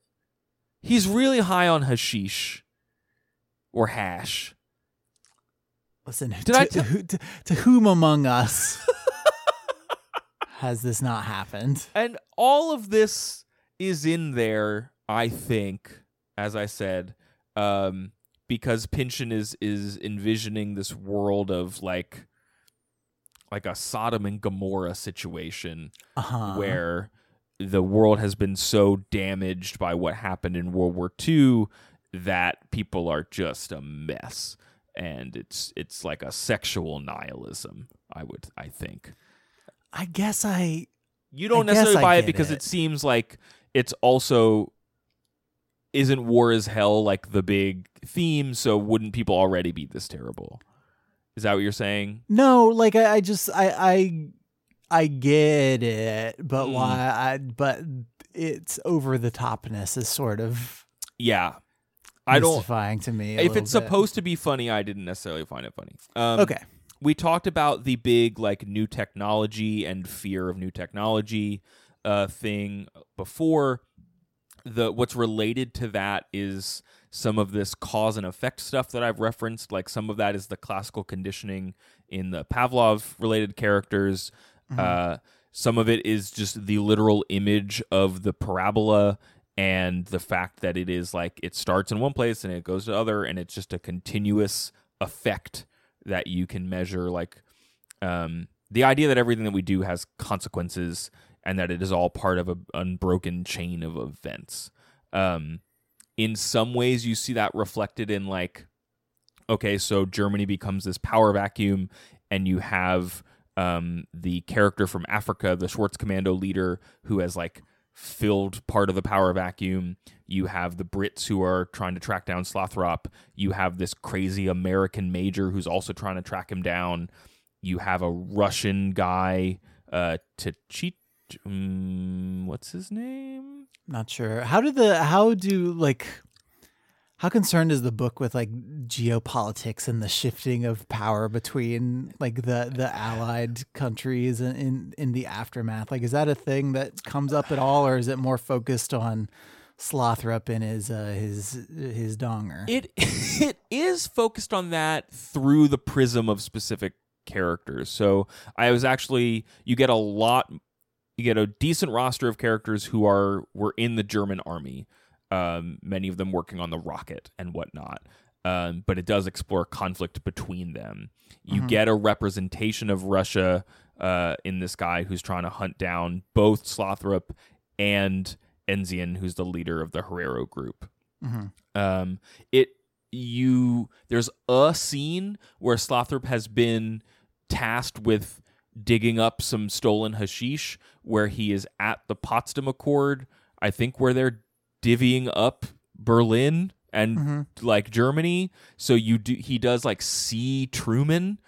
He's really high on hashish or hash. Listen, Did to, I to, who- to, to whom among us has this not happened? And all of this is in there, I think, as I said, um, because Pynchon is is envisioning this world of like like a Sodom and Gomorrah situation Uh-huh. where the world has been so damaged by what happened in World War II that people are just a mess. And it's it's like a sexual nihilism, I would I think. I guess I You don't I necessarily I buy it because it. it seems like it's also isn't war as hell like the big theme, so wouldn't people already be this terrible? Is that what you're saying? no, like I, I just I I I get it, but Mm. why I but its over the topness is sort of Yeah. I don't to me. if it's bit. supposed to be funny, I didn't necessarily find it funny. Um, Okay. we talked about the big like new technology and fear of new technology uh, thing before. The what's related to that is some of this cause and effect stuff that I've referenced. Like some of that is the classical conditioning in the Pavlov related characters. Uh, some of it is just the literal image of the parabola and the fact that it is like it starts in one place and it goes to other and it's just a continuous effect that you can measure like um, the idea that everything that we do has consequences and that it is all part of an unbroken chain of events. Um, in some ways you see that reflected in like okay so germany becomes this power vacuum and you have um, the character from africa the Schwarzkommando leader who has like filled part of the power vacuum. You have the brits who are trying to track down slothrop. You have this crazy american major who's also trying to track him down. You have a russian guy uh Tachit um, what's his name Not sure. How did the how do like how concerned is the book with like geopolitics and the shifting of power between like the the allied countries in in, in the aftermath? Like is that a thing that comes up at all or is it more focused on Slothrop and his uh, his his donger? It it is focused on that through the prism of specific characters. So I was actually you get a lot you get a decent roster of characters who are were in the German army. Um, many of them working on the rocket and whatnot. Um, but it does explore conflict between them. You get a representation of Russia uh, in this guy who's trying to hunt down both Slothrop and Enzian, who's the leader of the Herero group um it you there's a scene where Slothrop has been tasked with digging up some stolen hashish where he is at the Potsdam Accord I think where they're divvying up Berlin and like Germany so you do he does like see Truman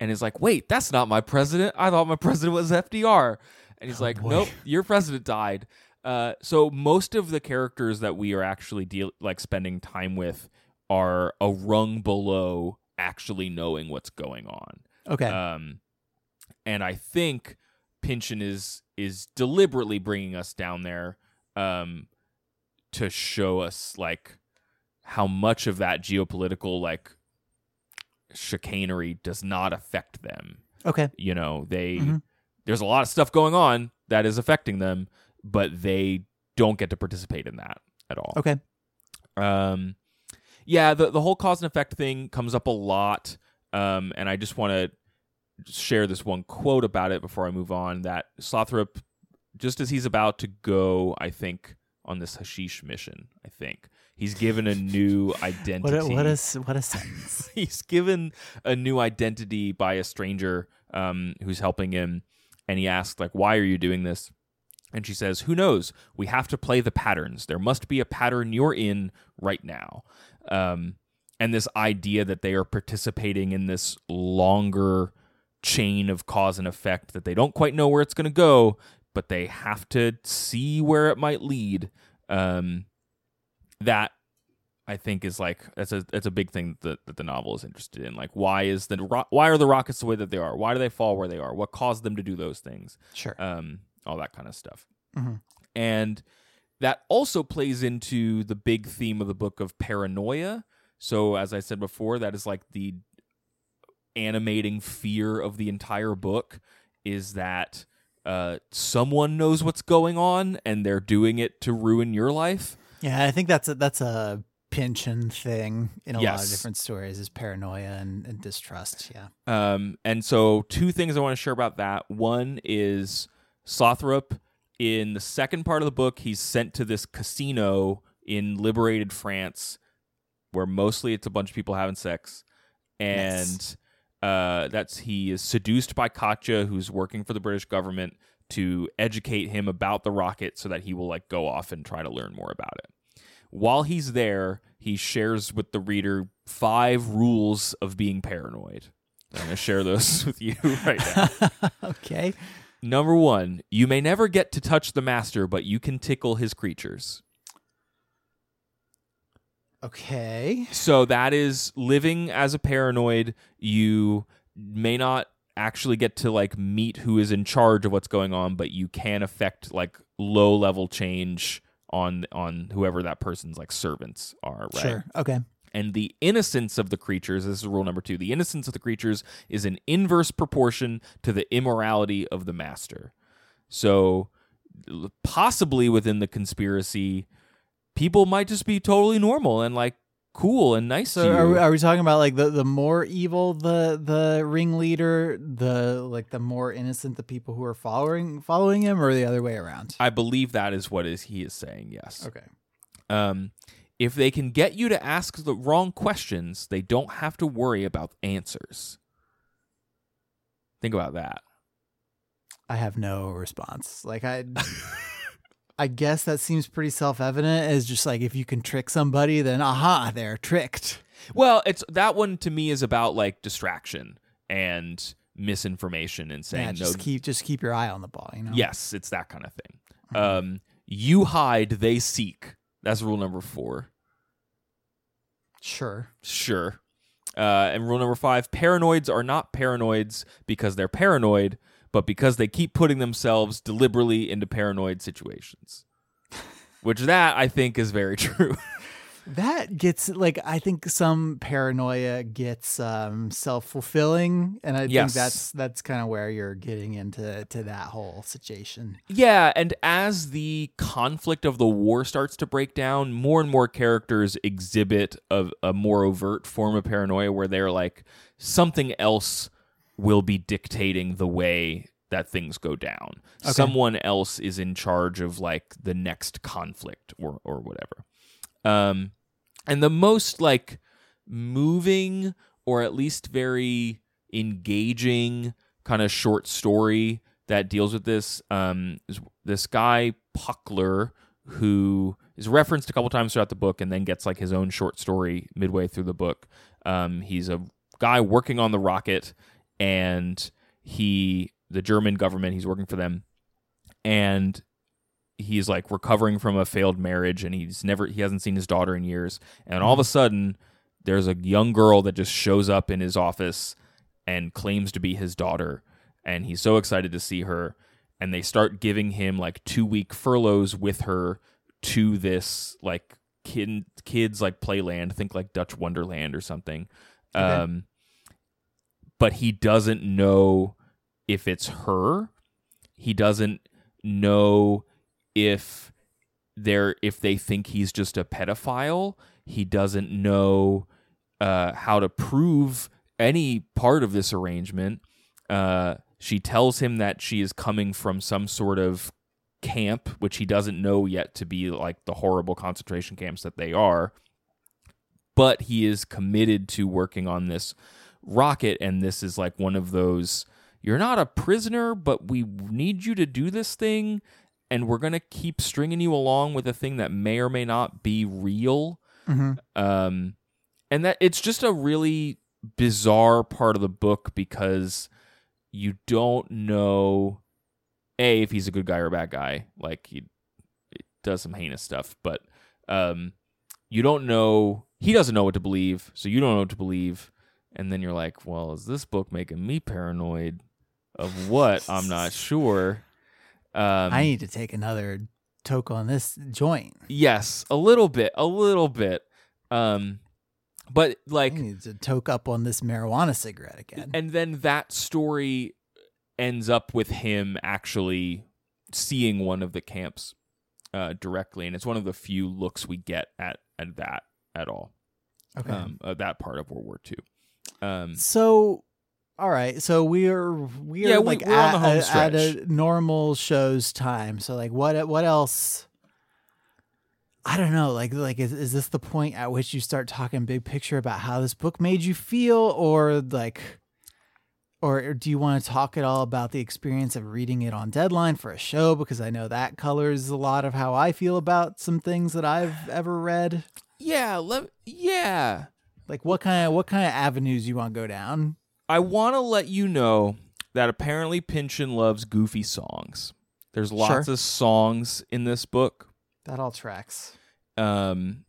and is like wait that's not my president I thought my president was FDR and he's like boy. nope your president died uh, so most of the characters that we are actually deal like spending time with are a rung below actually knowing what's going on. Okay. Um, and I think Pynchon is is deliberately bringing us down there um, to show us like how much of that geopolitical like chicanery does not affect them okay. you know they Mhm. there's a lot of stuff going on that is affecting them but they don't get to participate in that at all Okay. um yeah the the whole cause and effect thing comes up a lot um and i just want to share this one quote about it before i move on that slothrop just as he's about to go i think on this hashish mission i think he's given a new identity What a, what a what a sentence. he's given a new identity by a stranger um, who's helping him and he asks like why are you doing this? And she says who knows? We have to play the patterns. There must be a pattern you're in right now. Um, and this idea that they are participating in this longer chain of cause and effect that they don't quite know where it's going to go but they have to see where it might lead um, that I think is like that's a that's a big thing that, that the novel is interested in. Like, why is the why are the rockets the way that they are? Why do they fall where they are? What caused them to do those things? Sure. Um, all that kind of stuff. Mhm. And that also plays into the big theme of the book of paranoia. So, as I said before, that is like the animating fear of the entire book is that uh, someone knows what's going on and they're doing it to ruin your life. Yeah, I think that's a that's a Pynchon thing in a lot of different stories is paranoia and, and distrust. Yeah. Um, and so, two things I want to share about that. One is Slothrop. In the second part of the book, he's sent to this casino in liberated France, where mostly it's a bunch of people having sex, and Nice. Uh, that's he is seduced by Katje, who's working for the British government, to educate him about the rocket, so that he will like go off and try to learn more about it. While he's there, he shares with the reader five rules of being paranoid. I'm going to share those with you right now. okay. Number one, you may never get to touch the master, but you can tickle his creatures. Okay. So that is living as a paranoid. You may not actually get to like meet who is in charge of what's going on, but you can affect like low level change on on whoever that person's like servants are, right? Sure. Okay. and the innocence of the creatures this is rule number two the innocence of the creatures is in inverse proportion to the immorality of the master so possibly within the conspiracy people might just be totally normal and like cool and nice So are we, are we talking about like the, the more evil the the ringleader, the like the more innocent the people who are following following him, or the other way around? i believe that is what is he is saying yes Okay. um, if they can get you to ask the wrong questions they don't have to worry about answers think about that I have no response. Like I I guess that seems pretty self-evident as just like if you can trick somebody then aha, they're tricked. Well, it's that one to me is about like distraction and misinformation and saying Yeah, no. just keep just keep your eye on the ball, you know. Yes, it's that kind of thing. Mhm. Um, you hide, they seek. That's rule number four. Sure. Sure. Uh, and rule number five: paranoids are not paranoids because they're paranoid, but because they keep putting themselves deliberately into paranoid situations. Which that I think is very true. That gets like I think some paranoia gets um self-fulfilling and I Yes. think that's that's kind of where you're getting into to that whole situation. Yeah, and as the conflict of the war starts to break down, more and more characters exhibit a, a more overt form of paranoia where they're like, something else will be dictating the way that things go down. Okay. Someone else is in charge of like the next conflict or or whatever. Um and the most like moving or at least very engaging kind of short story that deals with this um is this guy Pökler who is referenced a couple times throughout the book and then gets like his own short story midway through the book. Um he's a guy working on the rocket and he the German government he's working for them and he's like recovering from a failed marriage and he's never he hasn't seen his daughter in years and all of a sudden there's a young girl that just shows up in his office and claims to be his daughter and he's so excited to see her and they start giving him like 2 week furloughs with her to this like kid kids like playland think like Dutch Wonderland or something Okay. um but he doesn't know if it's her. He doesn't know if they're if they think he's just a pedophile. He doesn't know uh, how to prove any part of this arrangement. Uh, she tells him that she is coming from some sort of camp which he doesn't know yet to be like the horrible concentration camps that they are. But he is committed to working on this rocket and this is like one of those you're not a prisoner but we need you to do this thing and we're going to keep stringing you along with a thing that may or may not be real Mm-hmm. um and that it's just a really bizarre part of the book because you don't know a if he's a good guy or a bad guy like he, he does some heinous stuff but um you don't know he doesn't know what to believe, so you don't know what to believe, and then you're like, well, is this book making me paranoid of what? I'm not sure. Um, I need to take another toke on this joint. yes, a little bit, a little bit. Um, but like, I need to toke up on this marijuana cigarette again. and then that story ends up with him actually seeing one of the camps uh, directly, and it's one of the few looks we get at at that at all. okay. Um, uh, that part of World War II. Um, So, all right. So we are we are Yeah, like on at, a- at a normal show's time. So like what what else? I don't know. Like like is is this the point at which you start talking big picture about how this book made you feel, or like, or do you want to talk at all about the experience of reading it on deadline for a show? Because I know that colors a lot of how I feel about some things that I've ever read. yeah, let, yeah. Like what kind of what kind of avenues you want to go down? I want to let you know that apparently Pynchon loves goofy songs. There's lots Sure. of songs in this book. That all tracks. Um,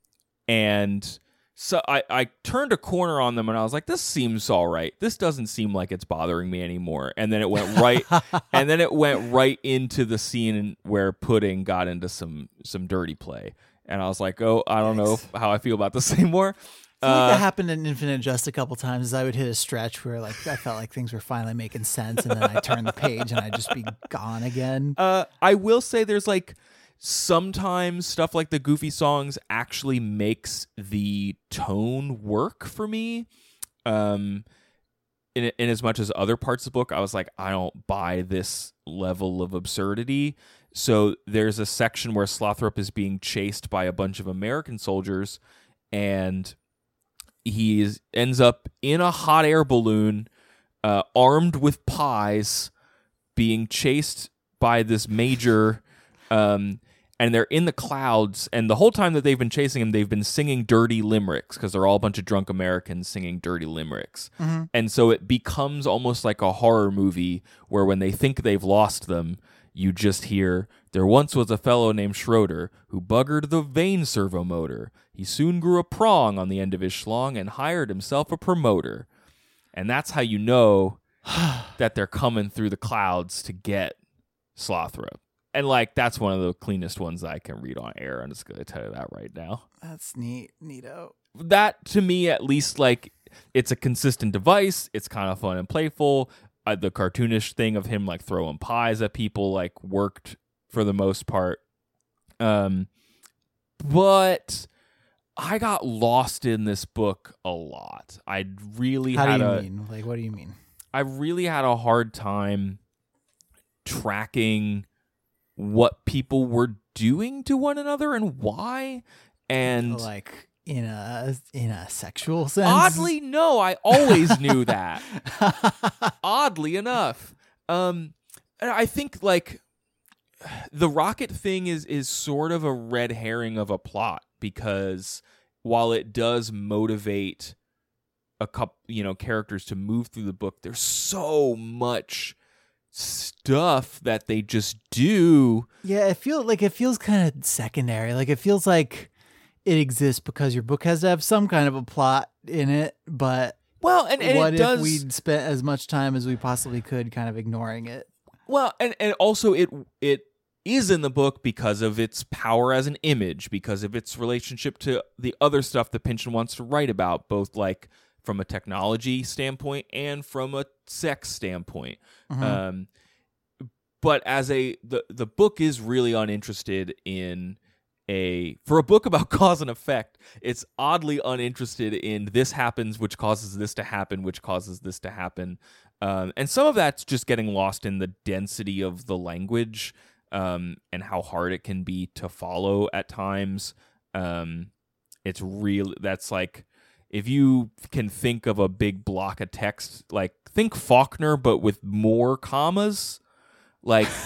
and so I, I turned a corner on them and I was like, this seems all right. This doesn't seem like it's bothering me anymore. And then it went right, and then it went right into the scene where Pudding got into some some dirty play. And I was like, oh, I don't know how I feel about this anymore. I feel like Uh, that happened in Infinite Jest a couple times. Is I would hit a stretch where like I felt like things were finally making sense, and then I turn the page and I'd just be gone again. Uh, I will say there's like sometimes stuff like the goofy songs actually makes the tone work for me. Um, in in as much as other parts of the book, I was like, I don't buy this level of absurdity. So there's a section where Slothrop is being chased by a bunch of American soldiers, and he is, ends up in a hot air balloon, uh, armed with pies, being chased by this major um, and they're in the clouds and the whole time that they've been chasing him they've been singing dirty limericks because they're all a bunch of drunk americans singing dirty limericks. And so it becomes almost like a horror movie where when they think they've lost them you just hear there once was a fellow named schroeder who buggered the vane servo motor he soon grew a prong on the end of his schlong and hired himself a promoter and that's how you know that they're coming through the clouds to get Slothrop. And like that's one of the cleanest ones I can read on air. I'm just gonna tell you that right now. That's neat, neato. That to me, at least, like it's a consistent device. It's kind of fun and playful. Uh, the cartoonish thing of him like throwing pies at people like worked for the most part. Um, but I got lost in this book a lot. I really How had do you a mean? Like, what do you mean? I really had a hard time tracking what people were doing to one another and why. And like in a in a sexual sense? oddly, no, I always knew that. Oddly enough, um, and I think like the rocket thing is is sort of a red herring of a plot because while it does motivate a couple you know characters to move through the book there's so much stuff that they just do yeah, it feels like it feels kind of secondary. Like it feels like it exists because your book has to have some kind of a plot in it, but well and, and what it does if we'd spent as much time as we possibly could kind of ignoring it? Well, and and also it it is in the book because of its power as an image, because of its relationship to the other stuff that Pynchon wants to write about, both like from a technology standpoint and from a sex standpoint. Um, but as a the the book is really uninterested in a for a book about cause and effect it's oddly uninterested in this happens which causes this to happen which causes this to happen. Um, and some of that's just getting lost in the density of the language um, and how hard it can be to follow at times um, it's real that's like if you can think of a big block of text like think faulkner but with more commas like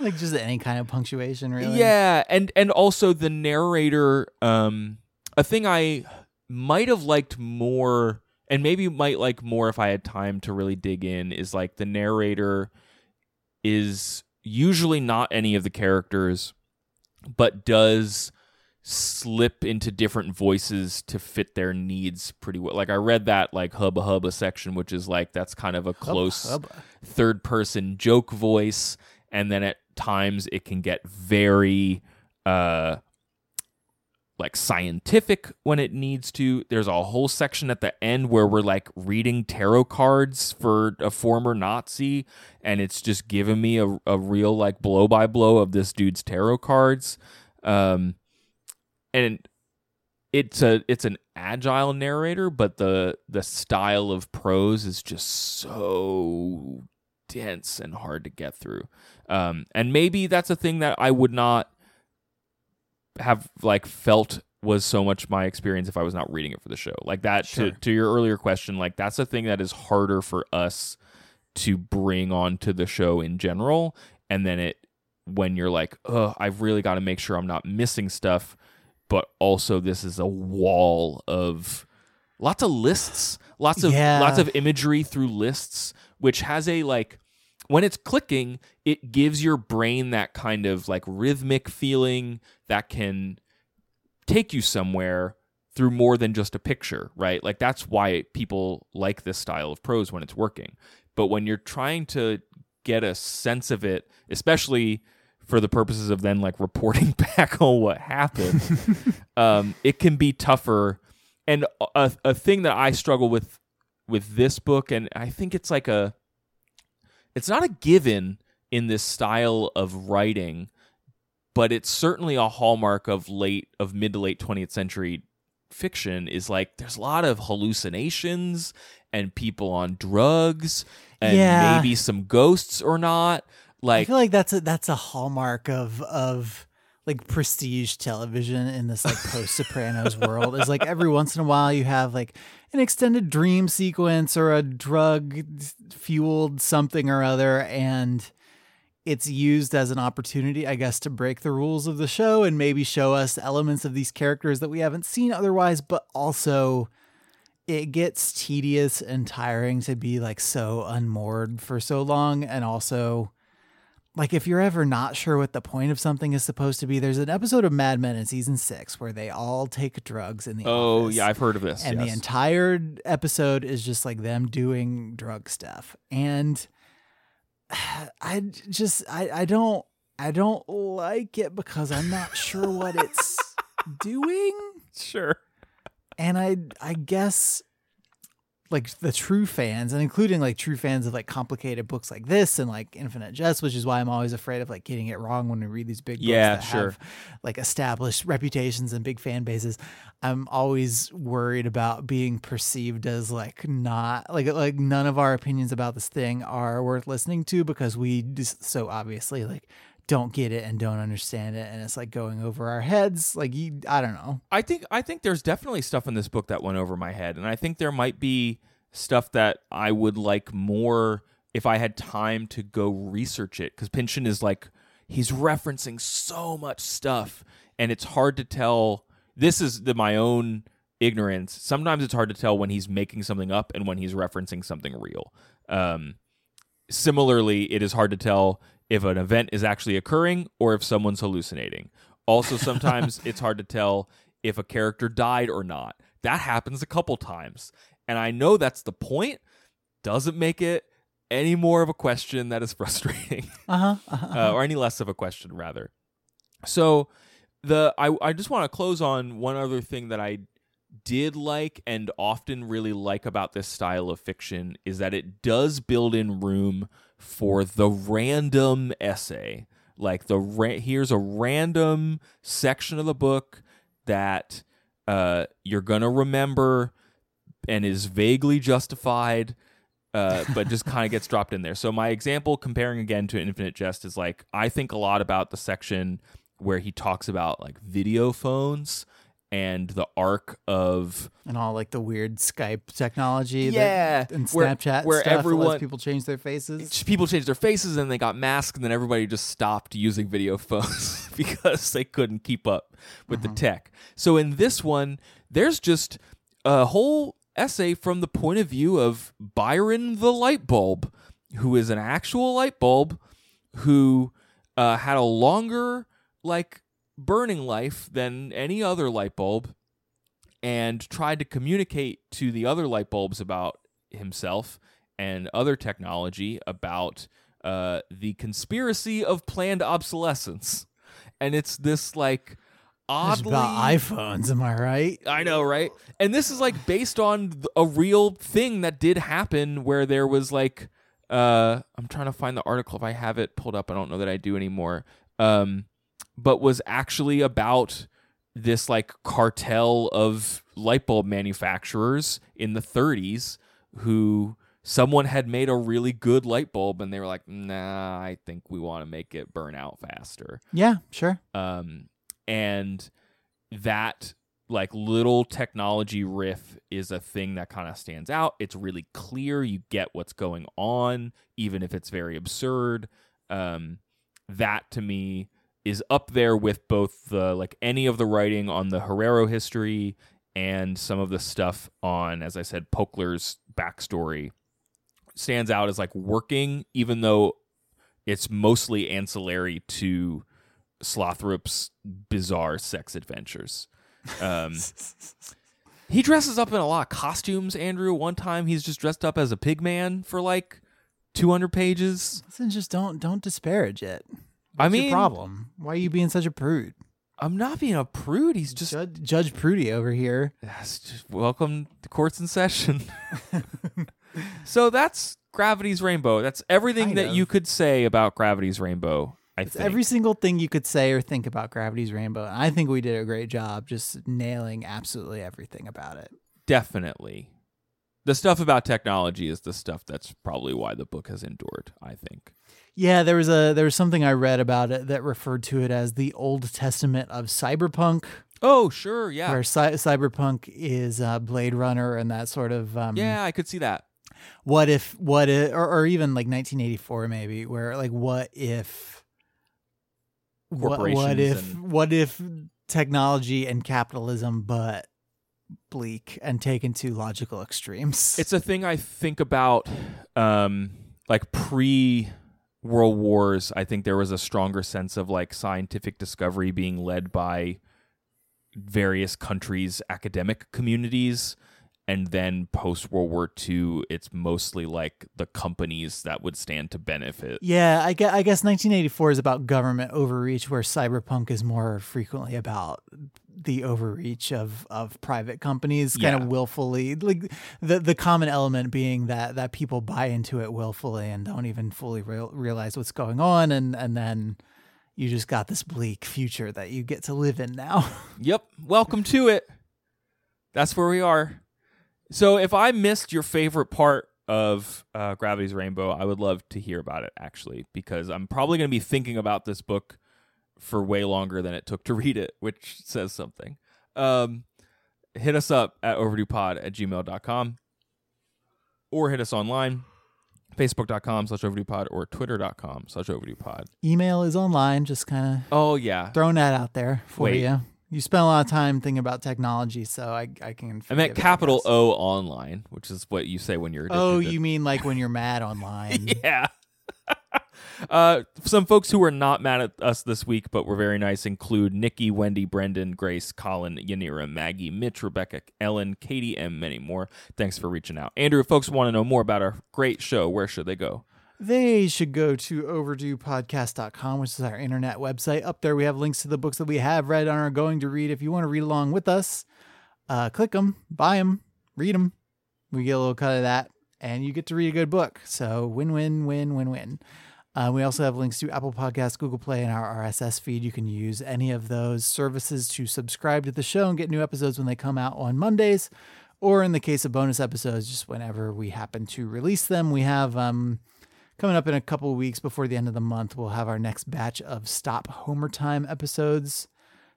Like just any kind of punctuation, really. yeah, and and also the narrator. Um, a thing I might have liked more, and maybe might like more if I had time to really dig in, is like the narrator is usually not any of the characters, but does slip into different voices to fit their needs pretty well. Like I read that like hubba hubba section, which is like that's kind of a close hubba. third person joke voice, and then at times it can get very uh like scientific when it needs to. There's a whole section at the end where we're like reading tarot cards for a former Nazi, and it's just giving me a, a real like blow by blow of this dude's tarot cards. Um, and it's a it's an agile narrator, but the the style of prose is just so dense and hard to get through. Um, and maybe that's a thing that I would not have like felt was so much my experience if I was not reading it for the show. Like that Sure. to to your earlier question, like that's a thing that is harder for us to bring onto the show in general. And then it when you're like, oh, I've really got to make sure I'm not missing stuff, but also this is a wall of lots of lists, lots of Yeah. lots of imagery through lists, which has a like when it's clicking, it gives your brain that kind of like rhythmic feeling that can take you somewhere through more than just a picture, right? Like that's why people like this style of prose when it's working. But when you're trying to get a sense of it, especially for the purposes of then like reporting back on what happened, um, it can be tougher. And a, a thing that I struggle with with this book, and I think it's like a, it's not a given in this style of writing, but it's certainly a hallmark of late of mid to late 20th century fiction is like there's a lot of hallucinations and people on drugs and Yeah. maybe some ghosts or not like I feel like that's a that's a hallmark of of like prestige television in this like post Sopranos world. Is like every once in a while you have like an extended dream sequence or a drug fueled something or other, and it's used as an opportunity, I guess, to break the rules of the show and maybe show us elements of these characters that we haven't seen otherwise, but also it gets tedious and tiring to be like so unmoored for so long and also like if you're ever not sure what the point of something is supposed to be there's an episode of mad men in season six where they all take drugs in the oh yeah i've heard of this and the entire episode is just like them doing drug stuff. And i just i i don't i don't like it because i'm not sure what it's doing. Sure. And I I guess like the true fans and including like true fans of like complicated books like this and like Infinite Jest, which is why I'm always afraid of like getting it wrong when we read these big books Yeah, that sure. have like established reputations and big fan bases. I'm always worried about being perceived as like not like like none of our opinions about this thing are worth listening to because we just so obviously like don't get it and don't understand it and it's like going over our heads like you I don't know. I think I think there's definitely stuff in this book that went over my head, and I think there might be stuff that I would like more if I had time to go research it. Because Pynchon is like he's referencing so much stuff, and it's hard to tell. This is the my own ignorance. Sometimes it's hard to tell when he's making something up and when he's referencing something real. Um, similarly, it is hard to tell if an event is actually occurring or if someone's hallucinating. Also, sometimes it's hard to tell if a character died or not. That happens a couple times. And I know that's the point. Doesn't make it any more of a question that is frustrating Uh-huh. uh-huh. uh, or any less of a question rather. So the I I just want to close on one other thing that I did like and often really like about this style of fiction is that it does build in room for the random essay. Like the ra- here's a random section of the book that uh, you're gonna remember and is vaguely justified uh, but just kind of gets dropped in there. So my example, comparing again to Infinite Jest, is like I think a lot about the section where he talks about like video phones and the arc of and all like the weird Skype technology. that- Yeah, and Snapchat where stuff everyone- people change their faces. people changed their faces and they got masks, and then everybody just stopped using video phones because they couldn't keep up with the tech. So in this one, there's just a whole essay from the point of view of Byron the light bulb, who is an actual light bulb who uh, had a longer like burning life than any other light bulb and tried to communicate to the other light bulbs about himself and other technology about uh, the conspiracy of planned obsolescence. And it's this like oddly about iPhones, am I right? I know, right? And this is like based on a real thing that did happen where there was like uh I'm trying to find the article if I have it pulled up. I don't know that I do anymore. Um but was actually about this like cartel of light bulb manufacturers in the 30s who someone had made a really good light bulb and they were like, "Nah, I think we want to make it burn out faster." Yeah, sure. um, and that like little technology riff is a thing that kind of stands out it's really clear you get what's going on even if it's very absurd um, that to me is up there with both the like any of the writing on the Herero history and some of the stuff on as i said Pökler's backstory stands out as like working even though it's mostly ancillary to Slothrop's bizarre sex adventures. Um, he dresses up in a lot of costumes. Andrew, one time he's just dressed up as a pig man for like 200 pages. Listen, just don't don't disparage it. I mean, problem? Why are you being such a prude? I'm not being a prude. He's just, Judge, Judge Prudy over here. That's just welcome to courts in session. so that's Gravity's Rainbow. That's everything Kind that of. you could say about Gravity's Rainbow. I It's think every single thing you could say or think about Gravity's Rainbow. And I think we did a great job just nailing absolutely everything about it. definitely. The stuff about technology is the stuff that's probably why the book has endured. I think. Yeah, there was a there was something I read about it that referred to it as the Old Testament of cyberpunk, Oh, sure, yeah, where cy- cyberpunk is uh, Blade Runner and that sort of um, yeah, I could see that. what if what if or, or even like 1984 maybe where like what if what, what if and- what if technology and capitalism but bleak and taken to logical extremes? It's a thing I think about, um, like pre World Wars. I think there was a stronger sense of like scientific discovery being led by various countries' academic communities. And then post World War II, it's mostly like the companies that would stand to benefit. yeah I guess, I guess 1984 is about government overreach where cyberpunk is more frequently about the overreach of of private companies kind Yeah. of willfully like the the common element being that that people buy into it willfully and don't even fully real, realize what's going on and and then you just got this bleak future that you get to live in now Yep. Welcome to it. That's where we are. So, if I missed your favorite part of uh, Gravity's Rainbow, I would love to hear about it actually, because I'm probably going to be thinking about this book for way longer than it took to read it, which says something. Um, hit us up at overduepod at gmail.com or hit us online facebook.com slash overduepod or twitter.com slash overduepod. email is online just kind of Oh, yeah. throwing that out there for Wait. you you spend a lot of time thinking about technology so i i can I meant it, capital. O online, which is what you say when you're oh to- you mean like when you're mad online yeah. Uh, some folks who were not mad at us this week, but were very nice, include Nikki, Wendy, Brendan, Grace, Colin, Yanira, Maggie, Mitch, Rebecca, Ellen, Katie, and many more. Thanks for reaching out. Andrew, if folks want to know more about our great show, where should they go? they should go to overduepodcast.com, which is our internet website. Up there, we have links to the books that we have read and are going to read. If you want to read along with us, uh, click them, buy them, read them. We get a little cut of that, and you get to read a good book. So win, win, win, win, win. Uh, we also have links to Apple Podcasts, Google Play, and our RSS feed. You can use any of those services to subscribe to the show and get new episodes when they come out on Mondays, or in the case of bonus episodes, just whenever we happen to release them. We have um, coming up in a couple weeks before the end of the month, we'll have our next batch of Stop Homer Time episodes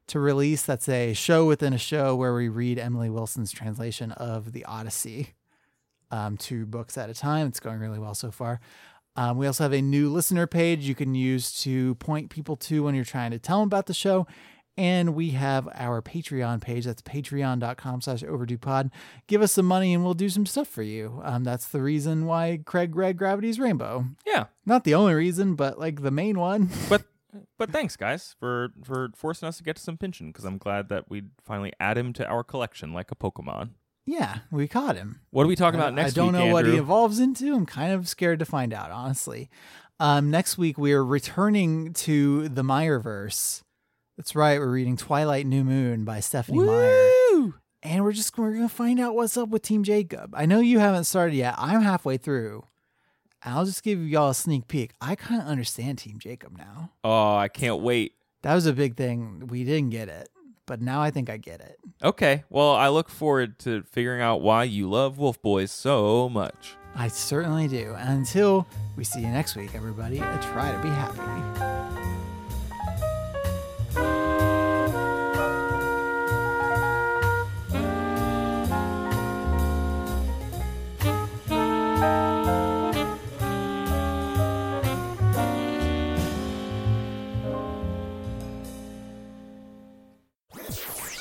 to release. That's a show within a show where we read Emily Wilson's translation of the Odyssey, um, two books at a time. It's going really well so far. Um, we also have a new listener page you can use to point people to when you're trying to tell them about the show. And we have our Patreon page. That's patreon.com slash overdue pod. Give us some money and we'll do some stuff for you. Um, that's the reason why Craig read Gravity's Rainbow. Yeah. Not the only reason, but like the main one. But But thanks, guys, for for forcing us to get to some Pynchon because I'm glad that we finally add him to our collection like a Pokemon. Yeah, we caught him. What are we talking about next I don't week, know what he evolves into. I'm kind of scared to find out, honestly. Um, next week we are returning to the Meyerverse. That's right. We're reading Twilight New Moon by Stephenie Meyer, and we're just we're gonna find out what's up with Team Jacob. I know you haven't started yet. I'm halfway through. I'll just give y'all a sneak peek. I kind of understand Team Jacob now. Oh, I can't wait. That was a big thing. We didn't get it, but now I think I get it. Okay, well, I look forward to figuring out why you love Wolf Boys so much. I certainly do. And until we see you next week, everybody, uh, try to be happy.